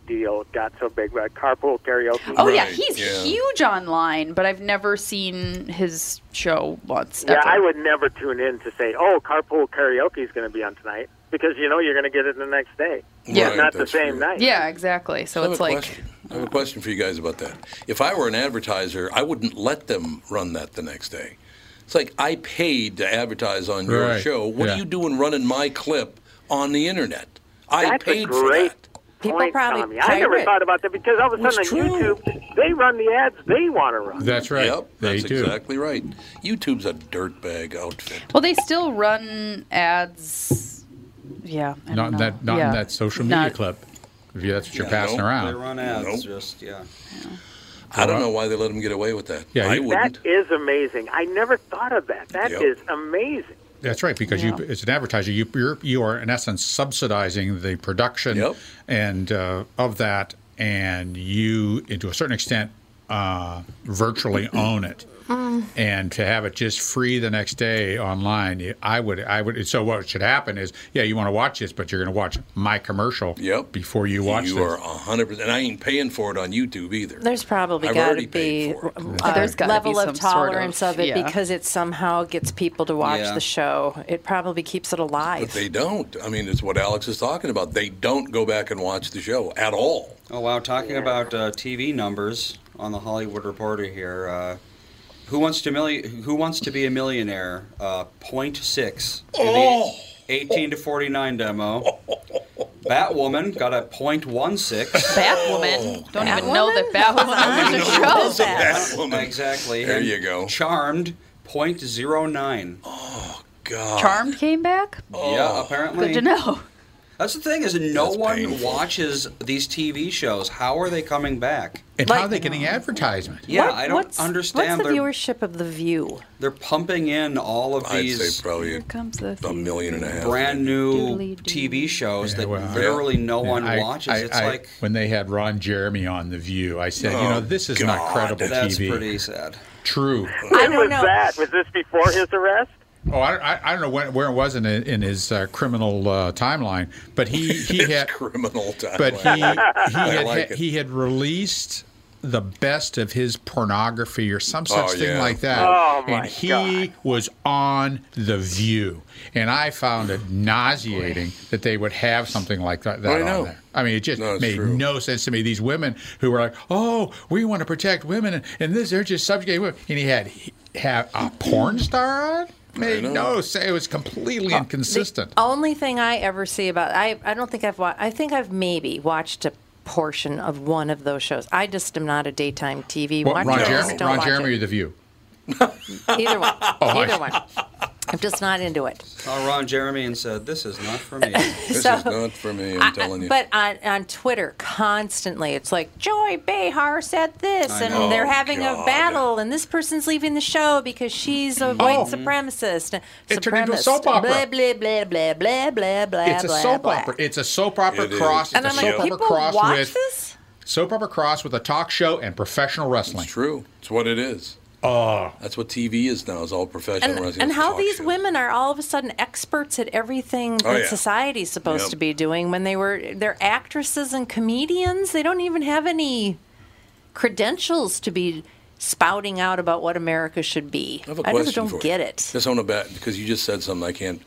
S9: deal got so big. But carpool karaoke.
S10: Oh yeah, he's
S1: yeah.
S10: huge online, but I've never seen his show once.
S9: Yeah,
S10: ever.
S9: I would never tune in to say, "Oh, carpool karaoke is going to be on tonight," because you know you're going to get it the next day.
S10: Yeah.
S9: It's not the same
S1: true.
S9: night.
S10: Yeah, exactly. So
S1: I
S10: it's like
S1: question. I have a question for you guys about that. If I were an advertiser, I wouldn't let them run that the next day. It's like I paid to advertise on your
S2: Right,
S1: show. What
S2: yeah.
S1: are you doing running my clip on the internet? I
S9: That's a
S1: paid for
S9: great
S1: that.
S3: People
S9: point,
S3: probably
S9: Tommy. I never
S3: pirate.
S9: thought about that because all of a
S1: It's
S9: sudden on
S1: true.
S9: YouTube they run the ads they want to run.
S2: That's right.
S1: Yep,
S2: they
S1: that's
S2: do.
S1: exactly right. YouTube's a dirtbag outfit.
S10: well, they still run ads. Yeah, I
S2: Not
S10: don't
S2: in
S10: know.
S2: that not
S10: yeah.
S2: in that social media
S10: Not-
S2: clip. If that's what you're
S1: Yeah,
S2: passing
S1: no,
S4: They
S2: around.
S4: run ads,
S1: Nope.
S4: just yeah.
S1: I don't know why they let them get away with that.
S2: Yeah,
S1: I wouldn't.
S9: That is amazing. I never thought of that. That is
S1: Yep.
S9: amazing.
S2: That's right, because you, as an advertiser, you, you're, you are in essence subsidizing the production
S1: Yep.
S2: and uh, of that, and you, to a certain extent, uh, virtually own it. And to have it just free the next day online, I would, I would. So what should happen is, yeah, you want to watch this, but you're going to watch my commercial
S1: Yep.
S2: before you watch
S1: you
S2: this.
S1: are hundred percent. And I ain't paying for it on YouTube either.
S3: There's probably got to be
S1: paid for it.
S3: a
S10: There's gotta
S3: level
S10: be
S3: of
S10: some sort of-
S3: tolerance of, it
S10: yeah.
S3: because it somehow gets people to watch
S4: Yeah.
S3: the show. It probably keeps it alive.
S1: But they don't. I mean, it's what Alex is talking about. They don't go back and watch the show at all.
S4: Oh wow! Talking about uh, TV numbers on the Hollywood Reporter here. Uh, who wants to milli- Who wants to be a millionaire? Uh, 0.6 in
S1: Oh.
S4: the 18 to 49 demo. Batwoman got a 0.16.
S10: Batwoman. Don't even know that Batwoman was a show.
S1: That's a bad woman.
S4: Exactly.
S1: There
S4: And
S1: you go.
S4: Charmed 0.09.
S1: God.
S10: Charmed came back.
S4: Yeah, apparently.
S10: Good to know.
S4: That's the thing is no one watches these TV shows. How are they coming back?
S2: And how are they getting advertisement?
S4: Yeah,
S3: What-
S4: I don't
S3: what's,
S4: understand.
S3: What's the
S4: they're,
S3: viewership of The View?
S4: they're pumping in all of
S1: I'd
S4: these
S1: say probably a,
S10: comes the
S1: a million and a half.
S4: brand new TV shows that literally no
S2: Yeah,
S4: one
S2: I-
S4: watches.
S2: I-
S4: it's
S2: I-
S4: like
S2: when they had Ron Jeremy on The View, I said, you
S4: Oh,
S2: know, this is not
S4: God,
S2: credible
S4: that's
S2: TV.
S4: pretty sad.
S2: True.
S9: When was that? Was this before his arrest?
S2: Oh, I, I, I don't know when, where it was in, in his uh, criminal uh, timeline, but he he
S1: His
S2: had
S1: criminal timeline.
S2: but he he had,
S1: like
S2: he had released the best of his pornography or some such
S1: Oh,
S2: thing
S1: yeah.
S2: like that,
S9: Oh, my
S2: and he was on the View, and I found it nauseating that they would have something like that, that
S1: I
S2: on
S1: know.
S2: there. I mean, it just
S1: No,
S2: made
S1: true.
S2: no sense to me. These women who were like, "Oh, we want to protect women," and, and this they're just subjugating women, and he had he had a porn star on. Made no say. It was completely uh, inconsistent.
S3: The Only thing I ever see about I I don't think I've watched. I think I've maybe watched a portion of one of those shows. I just am not a daytime TV
S2: What,
S3: watcher.
S2: Ron
S3: I
S2: Jeremy, Ron Jeremy or The View?
S3: Either one.
S2: Oh, I-
S3: Either one. I'm just not into it.
S4: i saw Ron Jeremy and said, "This is not for me."
S1: This
S3: So-
S1: is not for me. I'm
S3: I-
S1: telling you.
S3: But on, on Twitter, constantly, it's like Joy Behar said this,
S1: I
S3: and
S1: know.
S3: they're having
S1: God.
S3: a battle, and this person's leaving the show because she's a white oh. supremacist.
S2: Oh. It turned into a soap opera.
S3: Blah blah blah blah blah blah blah.
S2: It's a
S3: blah,
S2: soap
S3: blah.
S2: opera. It's a soap opera
S1: It is.
S2: cross.
S3: And
S2: it's
S3: I'm
S2: a
S3: like,
S2: soap opera
S3: people
S2: cross
S3: watch
S2: with
S3: this?
S2: soap opera cross with a talk show and professional wrestling.
S1: It's true. It's what it is.
S2: Oh,
S1: That's what TV is now. Is all professional
S3: And,
S1: wrestling.
S3: and how these
S1: show.
S3: women are all of a sudden experts at everything
S1: Oh,
S3: that
S1: yeah.
S3: society's supposed
S1: Yep.
S3: to be doing when they were they're actresses and comedians. They don't even have any credentials to be spouting out about what America should be.
S1: I have a
S3: I just don't
S1: for you.
S3: get it.
S1: Just on the bat because you just said something I can't.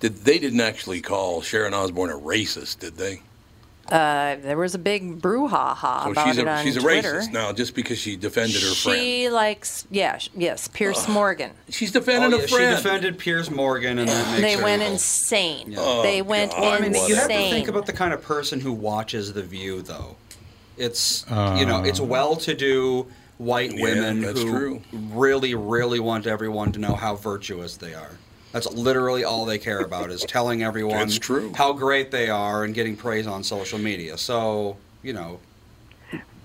S1: Did they didn't actually call Sharon Osbourne a racist? Did they?
S3: Uh, there was a big brouhaha
S1: So
S3: about
S1: she's
S3: it
S1: a
S3: on
S1: she's a
S3: Twitter.
S1: racist now just because she defended her friend.
S3: She likes, yeah, sh- yes, Piers Morgan.
S1: She's defending
S4: oh,
S1: a friend.
S4: She defended Piers Morgan, and that makes
S3: They
S4: her
S3: went
S4: evil.
S3: insane.
S4: Yeah.
S3: they
S1: Oh,
S3: went
S4: Well, I mean,
S3: insane.
S4: you have to think about the kind of person who watches The View, though. It's you know, it's well-to-do white
S1: Yeah,
S4: women
S1: that's
S4: who
S1: true.
S4: really, really want everyone to know how virtuous they are. That's literally all they care about is telling everyone
S1: It's true.
S4: how great they are and getting praise on social media. So you know,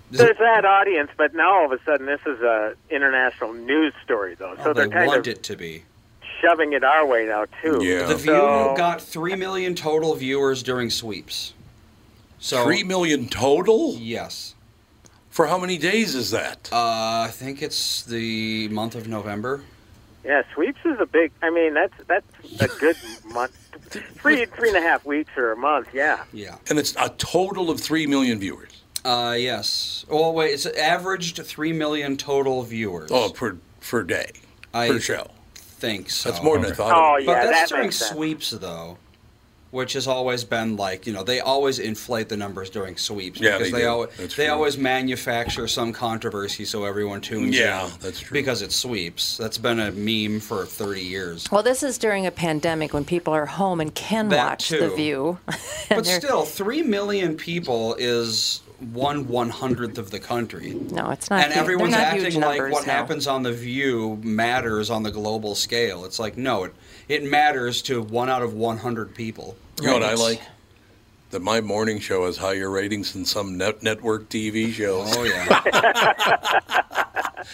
S9: There's that audience, but now all of a sudden this is a international news story, though. So
S4: oh, they
S9: they're kind
S4: want
S9: of
S4: it to be.
S9: shoving it our way now too. Yeah.
S4: The View
S9: So-
S4: got three million total viewers during sweeps. So
S1: Three million total?
S4: Yes.
S1: For how many days is that?
S4: Uh, I think it's the month of November.
S9: Yeah, sweeps is a big. I mean, that's that's a good month. Three three and a half weeks or a month. Yeah.
S4: Yeah.
S1: And it's a total of three million viewers.
S4: Uh, yes. Oh wait, it's averaged three million total viewers.
S1: Oh, per per day,
S4: I
S1: per show.
S4: think so.
S1: That's more than I thought.
S9: Oh,
S1: it would be.
S4: but that's
S9: that
S4: during
S9: makes sense.
S4: sweeps though, which has always been like you know they always inflate the numbers during sweeps
S1: Yeah,
S4: because
S1: they
S4: they always
S1: That's
S4: they
S1: true.
S4: always manufacture some controversy so everyone tunes in.
S1: Yeah,
S4: in.
S1: that's true.
S4: Because it sweeps. That's been a meme for thirty years.
S3: Well, this is during a pandemic when people are home and can
S4: That
S3: watch
S4: too.
S3: The View.
S4: But still, three million people is one one hundredth of the country.
S3: no, it's not.
S4: and
S3: hu-
S4: everyone's
S3: not
S4: acting like what
S3: no.
S4: happens on the View matters on the global scale. It's like no, it it matters to one out of one hundred people.
S1: You know what I like? That my morning show has higher ratings than some net network TV shows.
S4: Oh yeah,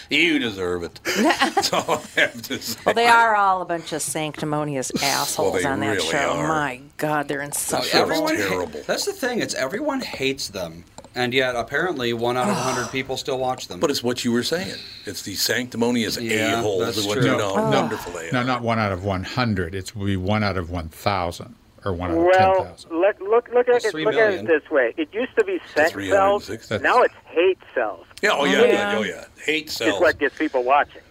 S1: you deserve it. That's all I have to say.
S3: Well, they are all a bunch of sanctimonious assholes
S1: they
S3: on that
S1: really
S3: show.
S1: are.
S3: My God, they're
S4: So
S3: insufferable.
S4: everyone ha-
S1: terrible.
S4: that's the thing. It's everyone hates them, and yet apparently one out of a hundred people still watch them.
S1: But it's what you were saying. It's the sanctimonious
S4: Yeah,
S1: a-holes
S4: that's
S1: what
S4: true.
S1: you know,
S3: Oh.
S1: wonderful they
S2: No, not one out of 100. It's be one out of 1,000 or one out of
S9: Well,
S2: 10,000.
S9: look look look at it.
S4: three
S9: Look at it this way. It used to be sex cells. Now it's hate cells.
S1: Yeah, oh yeah,
S3: Yeah.
S1: oh yeah. Hate
S9: Is
S1: sells.
S9: what gets people watching.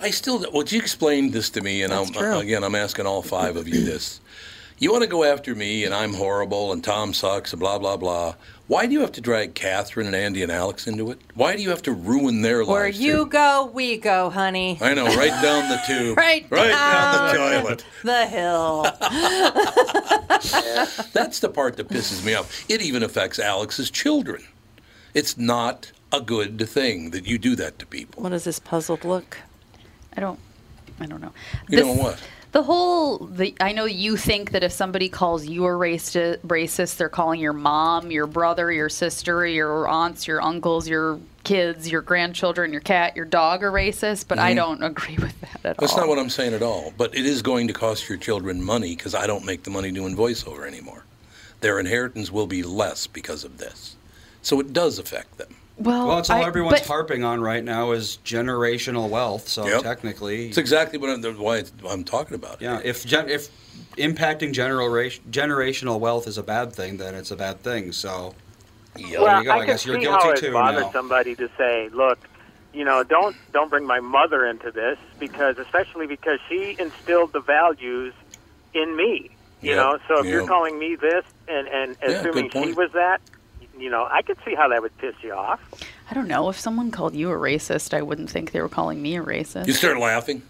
S1: I still. Would you explain this to me? And
S3: That's
S1: I'm, uh,
S3: true.
S1: again, I'm asking all five of you this. You want to go after me, and I'm horrible, and Tom sucks, and blah blah blah. Why do you have to drag Catherine and Andy and Alex into it? Why do you have to ruin their
S3: Where
S1: lives?
S3: Where you
S1: too?
S3: go, we go, honey.
S1: I know, right down the tube,
S3: Right
S1: down
S3: down.
S1: the toilet.
S3: The hill.
S1: That's the part that pisses me off. It even affects Alex's children. It's not a good thing that you do that to people.
S3: What is this puzzled look?
S10: I don't. I don't know.
S1: You
S10: This-
S1: know what?
S10: The whole, the, I know you think that if somebody calls you a racist, racist, they're calling your mom, your brother, your sister, your aunts, your uncles, your kids, your grandchildren, your cat, your dog a racist, but I
S1: Mhm.
S10: don't agree with that at all.
S1: That's not what I'm saying at all. But it is going to cost your children money because I don't make the money doing voiceover anymore. Their inheritance will be less because of this. So it does affect them.
S10: Well,
S4: Well, it's all
S10: I-
S4: everyone's
S10: but-
S4: harping on right now is generational wealth. So
S1: Yep.
S4: technically,
S1: It's exactly what I'm, why I'm talking about. it.
S4: yeah. If gen- if impacting general generational wealth is a bad thing, then it's a bad thing. So yeah,
S9: well,
S4: there you go.
S9: I,
S4: I,
S9: can
S4: guess you're
S9: see
S4: guilty
S9: how it
S4: too
S9: bothers
S4: now.
S9: somebody to say, "Look, you know, don't don't bring my mother into this because, especially because she instilled the values in me. You
S11: Yep,
S9: know, so if you're calling me this and and
S11: Yeah,
S9: assuming
S11: good
S9: she was that, you know, I could see how that would piss you off.
S10: I don't know. If someone called you a racist, I wouldn't think they were calling me a racist.
S1: You start laughing.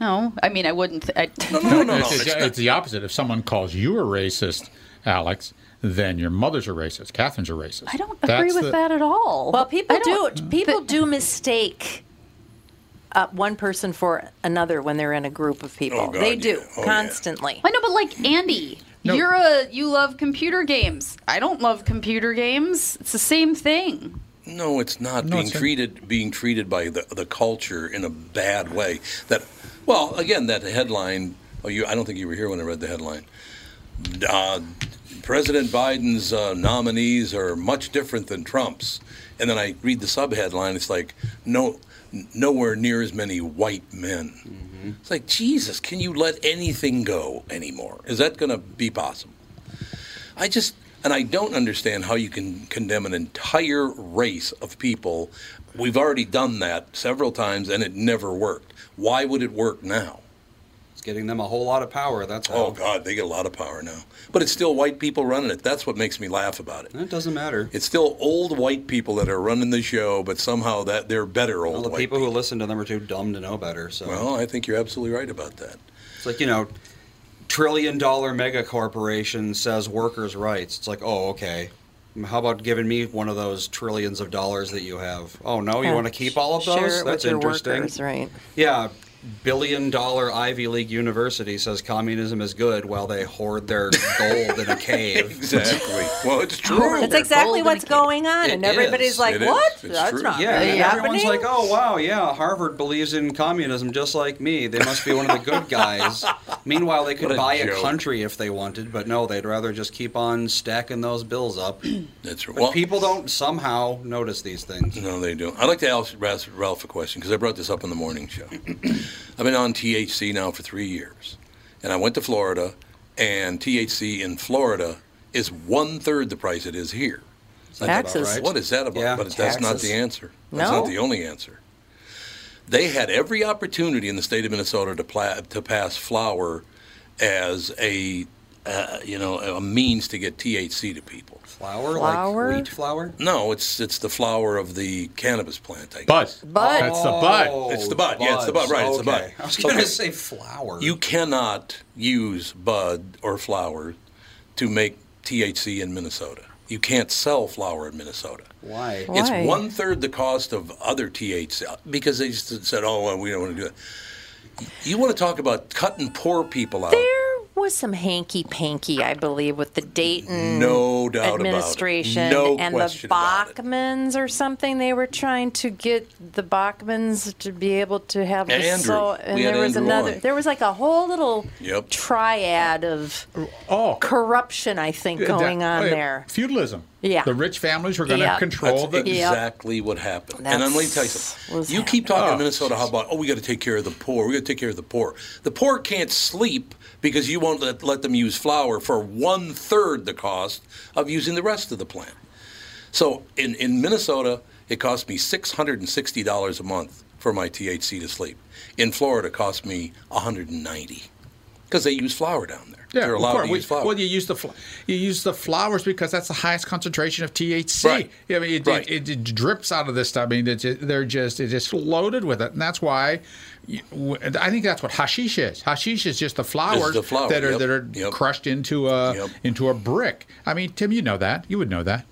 S10: No, I mean, I wouldn't. Th- I,
S2: It's, it's- it's the opposite. If someone calls you a racist, Alex, then your mother's a racist. Catherine's a racist.
S10: I don't agree
S2: That's
S10: with
S2: the-
S10: that at all.
S3: Well, people
S10: don't-
S3: do people do mistake uh, one person for another when they're in a group of people.
S10: Oh, God,
S3: they do
S10: yeah. Oh, yeah.
S3: constantly.
S10: I know, but like Andy,
S3: No.
S10: you're a you love computer games. I don't love computer games. It's the same thing.
S1: No, it's not
S10: No,
S1: being
S10: it's a-
S1: treated being treated by the the culture in a bad way. That well, again, that headline. Oh, you. I don't think you were here when I read the headline. Uh, President Biden's uh, nominees are much different than Trump's, and then I read the subheadline. It's like no, nowhere near as many white men. Mm-hmm. It's like Jesus. Can you let anything go anymore? Is that going to be possible? I just, and I don't understand how you can condemn an entire race of people. We've already done that several times and it never worked. Why would it work now?
S4: It's getting them a whole lot of power. That's
S1: Oh. God, they get a lot of power now. But it's still white people running it. That's what makes me laugh about it.
S4: It doesn't matter.
S1: It's still old white people that are running the show, but somehow that they're better old
S4: Well, the
S1: white
S4: people who listen to them are too dumb to know better. So
S1: Well, I think you're absolutely right about that.
S4: it's like you know, trillion dollar mega corporation says workers' rights. It's like, oh, okay. How about giving me one of those trillions of dollars that you have? Oh no, you
S3: Yeah,
S4: want to keep all of those?
S3: share it with
S4: That's interesting.
S3: workers, right.
S4: Yeah. Billion dollar Ivy League university says communism is good while they hoard their gold in a cave.
S1: Exactly. Well, it's
S4: true.
S3: That's exactly what's going on, and everybody's
S4: is.
S3: like,
S4: It is.
S3: "What? That's
S4: true.
S3: not
S4: yeah,
S3: really
S4: and everyone's like, oh wow, yeah, Harvard believes in communism just like me. They must be one of the good guys. Meanwhile, they could
S1: a
S4: buy a country if they wanted, but no, they'd rather just keep on stacking those bills up.
S1: That's right. Well-
S4: people don't somehow notice these things.
S1: No, they don't. I'd like to ask ask Ralph a question because I brought this up in the morning show. I've been on THC now for three years, and I went to Florida, and THC in Florida is one third the price it is here.
S4: Sounds about Taxes. right.
S1: What is that about?
S4: Yeah,
S1: but that's not the answer. That's
S4: No.
S1: not the only answer. They had every opportunity in the state of Minnesota to, pla- to pass flower as a uh, you know a means to get THC to people.
S4: Flour,
S3: Flour?
S4: like wheat flour.
S1: No, it's it's the flower of the cannabis plant. I
S2: Bud.
S1: guess.
S3: Bud.
S2: That's the bud.
S1: Oh, it's the bud. Yeah, it's the bud.
S4: buds.
S1: Right, it's the bud.
S4: Okay. I was gonna
S1: Okay.
S4: say flower.
S1: You cannot use bud or flower to make THC in Minnesota. You can't sell flower in Minnesota.
S4: Why?
S1: It's
S3: Why?
S1: one third the cost of other THC because they just said, "Oh, well, we don't want to do it." You want to talk about cutting poor people out?
S3: There was some hanky panky, I believe, with the Dayton
S1: No doubt about it.
S3: administration
S1: No
S3: and the
S1: question about it.
S3: Bachmans or something. They were trying to get the Bachmans to be able to have the
S1: Andrew.
S3: so, and
S1: We had
S3: there was
S1: Andrew
S3: another.
S1: on.
S3: There was like a whole little
S1: Yep.
S3: triad of
S2: Oh,
S3: corruption, I think,
S2: that-
S3: going on
S2: oh, yeah,
S3: there.
S2: Feudalism.
S3: Yeah.
S2: The rich families were going to
S3: Yeah.
S2: control
S1: That's
S2: the.
S3: Yeah.
S1: exactly what happened. and I'm going to tell you something.
S3: what's
S1: You keep talking
S2: Oh.
S1: to Minnesota how about, oh, we got to take care of the poor. We got to take care of the poor. The poor can't sleep because you won't let, let them use flour for one third the cost of using the rest of the plant. So in, in Minnesota, it cost me $660 a month for my THC to sleep. In Florida, it cost me 190 because they use flour down there.
S2: Yeah,
S1: They're
S2: of course.
S1: to
S2: We-
S1: use flour.
S2: Well, you use the fl- you use the flowers because that's the highest concentration of THC.
S1: Right.
S2: I mean, it,
S1: Right.
S2: it, it, drips out of this stuff. I mean, it's, they're just it's just loaded with it, and that's why. I think that's what hashish is. Hashish is just the flowers
S1: the flower,
S2: that are
S1: yep,
S2: that are
S1: yep.
S2: crushed into a
S1: Yep.
S2: into a brick. I mean, Tim, you know that. You would know that.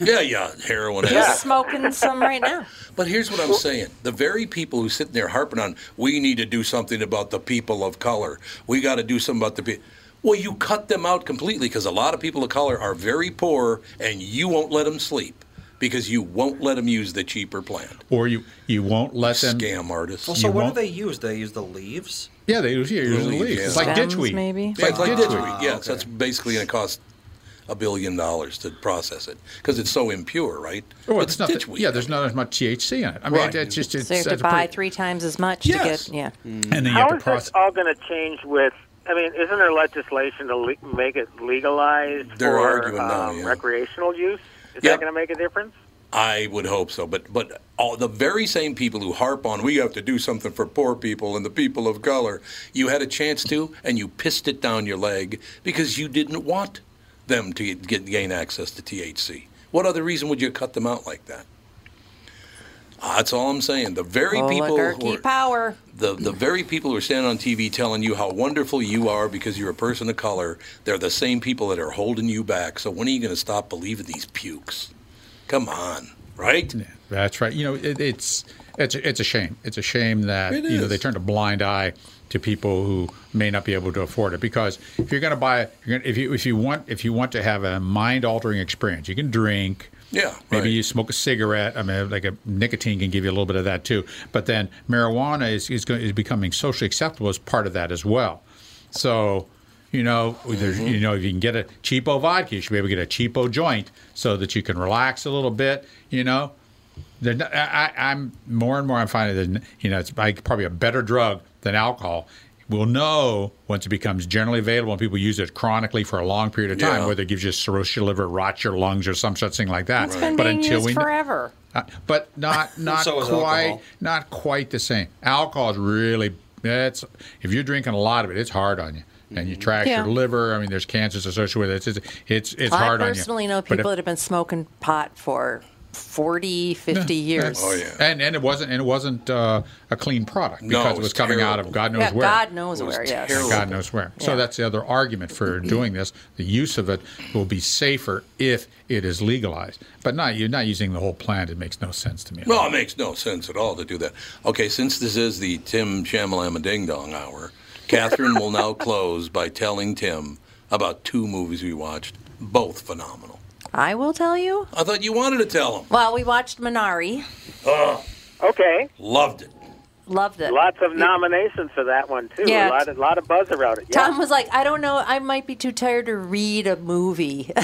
S1: Yeah, yeah, heroin.
S3: He's smoking some right now.
S1: But here's what I'm saying: the very people who sitting there harping on, we need to do something about the people of color. We got to do something about the people. Well, you cut them out completely because a lot of people of color are very poor, and you won't let them sleep because you won't let them use the cheaper plan.
S2: Or you you won't let them
S1: scam artists.
S4: Well, so what do they use? They use the leaves.
S2: Yeah, they use, yeah, use the leaves. It's like
S3: Stems,
S2: ditchweed.
S3: maybe?
S2: It's
S1: Yeah,
S2: like
S1: it's like
S2: ditchweed.
S1: ditchweed. Yes, oh, that's basically going to cost a billion dollars to process it because it's so impure, right?
S2: Well,
S1: it's
S2: it's not.
S1: ditchweed.
S2: Yeah, there's not as much THC in it. I mean,
S1: Right.
S2: it's just it's,
S3: So you have to buy
S2: pretty-
S3: three times as much
S1: Yes.
S3: to get, yeah.
S2: and then you
S9: How
S2: have to
S9: is
S2: process.
S9: this all going to change with? I mean, isn't there legislation to le- make it legalized
S1: They're
S9: for
S1: arguing now,
S9: um,
S1: yeah.
S9: recreational use? Is
S1: Yep.
S9: that going to make a difference?
S1: I would hope so, but but all the very same people who harp on we have to do something for poor people and the people of color, you had a chance to, and you pissed it down your leg because you didn't want them to get gain access to THC. What other reason would you cut them out like that? That's all I'm saying. The very people who are,
S3: power.
S1: the the very people who are standing on TV telling you how wonderful you are because you're a person of color, they're the same people that are holding you back. So when are you going to stop believing these pukes? Come on, right?
S2: That's right. You know, it, it's it's a, it's a shame. It's a shame that you know they turned a blind eye to people who may not be able to afford it. Because if you're going to buy, you're if you if you want if you want to have a mind altering experience, you can drink.
S1: Yeah,
S2: Maybe
S1: right.
S2: you smoke a cigarette. I mean, like a nicotine can give you a little bit of that too. But then marijuana is is, going, is becoming socially acceptable as part of that as well. So, you know,
S1: Mm-hmm.
S2: you know, if you can get a cheapo vodka, you should be able to get a cheapo joint so that you can relax a little bit. You know, not- I, I'm more and more I'm finding that you know it's like probably a better drug than alcohol. We'll know once it becomes generally available and people use it chronically for a long period of time,
S1: Yeah.
S2: whether it gives you cirrhosis your liver, rots your lungs, or some such thing like that.
S3: It's been
S2: but
S3: being
S2: until
S3: used
S2: we kn-
S3: forever.
S2: uh, but not not
S4: So
S2: quite
S4: alcohol.
S2: not quite the same. Alcohol is really it's if you're drinking a lot of it, it's hard on you. And you trash
S3: Yeah.
S2: your liver. I mean, there's cancers associated with it. It's it's it's, it's
S3: I
S2: hard on you.
S3: I personally know
S2: But if-
S3: people that have been smoking pot for 40, 50 years.
S1: Oh yeah.
S2: and and it wasn't and it wasn't uh, a clean product because
S1: it
S2: it was
S1: was
S2: coming out of God knows
S3: Yeah,
S2: where.
S3: God knows
S1: It was
S3: where, yes.
S1: terrible.
S2: God knows where. So
S3: Yeah.
S2: that's the other argument for doing this. The use of it will be safer if it is legalized. But not you're not using the whole plant. It makes no sense to me.
S1: Well, it makes no sense at all to do that. Okay, since this is the Tim Shamalama Ding Dong hour, Catherine will now close by telling Tim about two movies we watched, both phenomenal.
S3: I will tell you.
S1: I thought you wanted to tell him.
S3: Well, we watched Minari.
S9: Oh, Okay.
S1: Loved it.
S3: Loved it.
S9: Lots of nominations for that one too.
S3: Yeah.
S9: A lot of lot of buzz around it. Yeah.
S3: Tom was like, I don't know, I might be too tired to read a movie.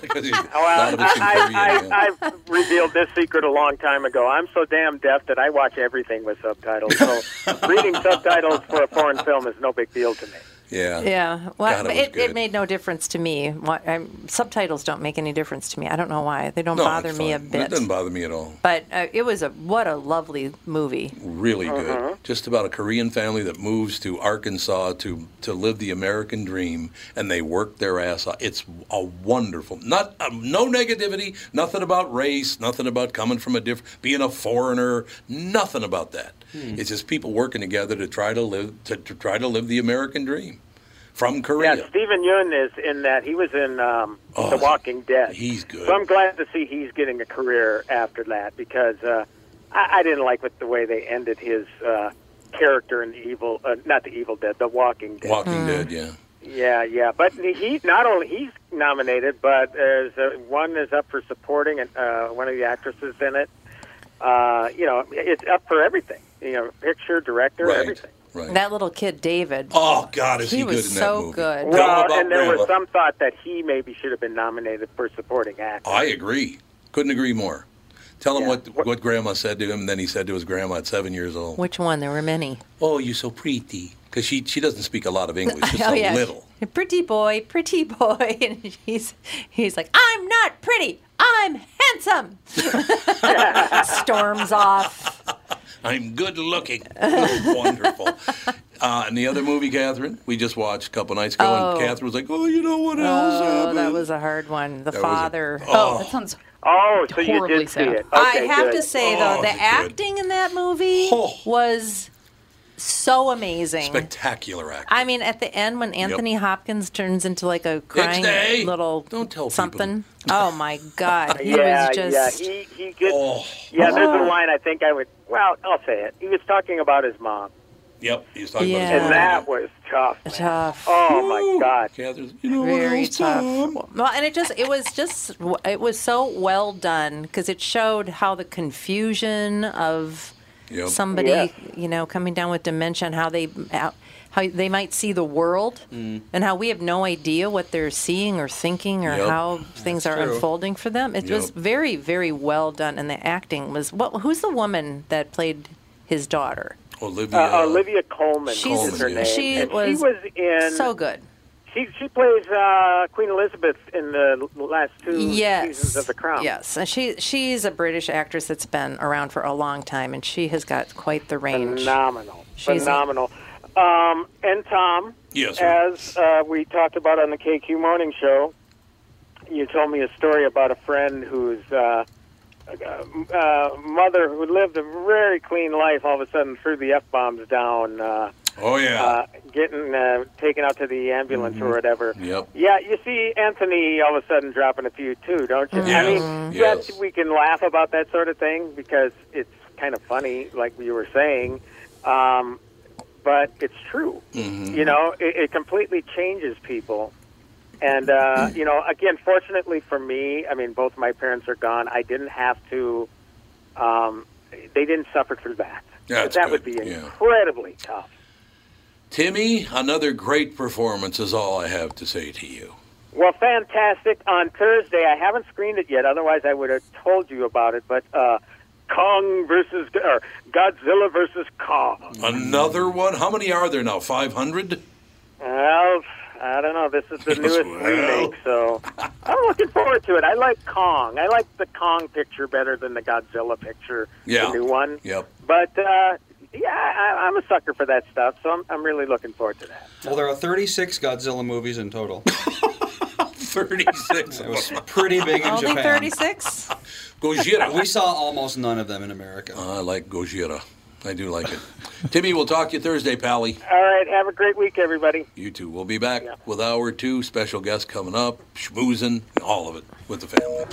S1: Because he's- a
S9: Well,
S1: of it's in
S9: I, I. I, I've revealed this secret a long time ago. I'm so damn deaf that I watch everything with subtitles. So reading subtitles for a foreign film is no big deal to me.
S1: Yeah.
S3: yeah. Well,
S1: God, it
S3: it, it made no difference to me. What, i subtitles don't make any difference to me. I don't know why. They don't
S1: No,
S3: bother me a
S1: bit. It doesn't bother me at all.
S3: But uh, it was a what a lovely movie.
S1: Really good.
S9: Uh-huh.
S1: Just about a Korean family that moves to Arkansas to to live the American dream, and they work their ass off. It's a wonderful. Not um, no negativity. Nothing about race. Nothing about coming from a different, being a foreigner. Nothing about that.
S9: Hmm.
S1: It's just people working together to try to live to, to try to live the American dream from Korea.
S9: Yeah, Steven Yeun is in that. He was in um,
S1: Oh,
S9: The Walking Dead.
S1: he's good.
S9: So I'm glad to see he's getting a career after that because uh, I, I didn't like what the way they ended his uh, character in the Evil, uh, not the Evil Dead, The Walking Dead.
S1: Walking Dead. Yeah.
S9: Yeah, yeah, but he not only he's nominated, but there's uh, one is up for supporting, and uh, one of the actresses in it. Uh, you know, it's up for everything. You know, picture, director,
S1: Right.
S9: everything.
S1: Right.
S3: That little kid, David.
S1: Oh God, is he,
S3: he
S1: good
S3: was
S1: in that
S3: so
S1: movie?
S3: good.
S1: Tell him
S9: Well, and there was some thought that he maybe should have been nominated for supporting actor.
S1: I agree. Couldn't agree more. Tell him
S9: Yeah.
S1: what what Grandma said to him, and then he said to his grandma at seven years old.
S3: Which one? There were many.
S1: Oh, you're so pretty. Because she, she doesn't speak a lot of English, just
S3: oh
S1: a
S3: yeah,
S1: little.
S3: pretty boy, pretty boy, and he's he's like, I'm not pretty, I'm handsome. Storms off.
S1: I'm good looking. Wonderful. Uh, and the other movie, Catherine, we just watched a couple nights ago,
S3: Oh.
S1: and Catherine was like, "Oh, you know what else
S3: Oh,
S1: happened?"
S3: that was a hard one. The
S1: That was a-
S3: father.
S1: Oh.
S10: That sounds
S9: Oh, so you
S10: Horribly
S9: did see
S10: sad.
S9: it.
S3: I have
S9: good.
S3: to say
S1: Oh,
S3: though,
S1: is
S3: the
S1: it good?
S3: acting in that movie
S1: Oh.
S3: was so amazing.
S1: Spectacular acting.
S3: I mean, at the end when Anthony Hopkins turns into like a crying
S1: day.
S3: little
S1: Don't tell people.
S3: something. Oh my God, he
S9: yeah,
S3: was just.
S9: yeah, he he gets.
S1: Oh.
S9: Yeah, there's a oh. line I think I would. Well, I'll say it. He was talking about his mom,
S1: Yep, he was talking
S3: Yeah.
S1: about
S9: and that was tough. man.
S3: Tough.
S9: Oh my God.
S1: Catherine's, you know
S3: very
S1: what else,
S3: tough.
S1: Tom?
S3: Well, and it just it was just it was so well done because it showed how the confusion of
S1: Yep.
S3: somebody
S9: Yes.
S3: you know coming down with dementia and how they how, how they might see the world
S1: Mm.
S3: and how we have no idea what they're seeing or thinking or
S1: Yep.
S3: how things are
S4: true.
S3: unfolding for them. It was very very well done and the acting was what who's the woman that played his daughter?
S1: Olivia.
S9: Uh, Olivia Colman
S3: She's-
S9: is her name.
S3: she
S9: and
S3: was
S9: she was in.
S3: So good.
S9: She she plays uh, Queen Elizabeth in the last two
S3: yes.
S9: seasons of The Crown.
S3: Yes, and she she's a British actress that's been around for a long time, and she has got quite the range.
S9: Phenomenal.
S3: She's-
S9: Phenomenal. Um, and Tom,
S1: Yes, sir.
S9: as uh, we talked about on the KQ Morning Show, you told me a story about a friend whose uh, uh, uh, mother who lived a very clean life all of a sudden threw the F bombs down.
S1: Oh yeah.
S9: uh, getting uh, taken out to the ambulance or whatever.
S1: Yep.
S9: Yeah, you see Anthony all of a sudden dropping a few too, don't you? I mean,
S1: yes.
S9: yes, we can laugh about that sort of thing because it's kind of funny, like you were saying, um, but it's true.
S1: Mm-hmm.
S9: You know, it, it completely changes people. And uh, you know, again, fortunately for me, I mean, both my parents are gone. I didn't have to. Um, they didn't suffer through that.
S1: That's
S9: that would
S1: good,
S9: be
S1: yeah.
S9: incredibly tough.
S1: Timmy, another great performance is all I have to say to you.
S9: Well, fantastic. On Thursday, I haven't screened it yet. Otherwise, I would have told you about it. But uh, Kong versus or Godzilla versus Kong.
S1: Another one? How many are there now? 500?
S9: Well, I don't know. This is the newest
S1: well.
S9: remake, so I'm looking forward to it. I like Kong. I like the Kong picture better than the Godzilla picture,
S1: Yeah.
S9: the new one.
S1: Yep.
S9: But uh, yeah, I, I'm a sucker for that stuff, so I'm, I'm really looking forward to that.
S4: Well, there are 36 Godzilla movies in total.
S1: 36
S4: It was pretty big in
S3: Only
S4: Japan.
S3: 36?
S1: Gojira.
S4: We saw almost none of them in America.
S1: I like Gojira. I do like it. Timmy, we'll talk to you Thursday, Pally.
S9: All right, have a great week, everybody.
S1: You too. We'll be back with hour two, special guests coming up, schmoozing, all of it with the family.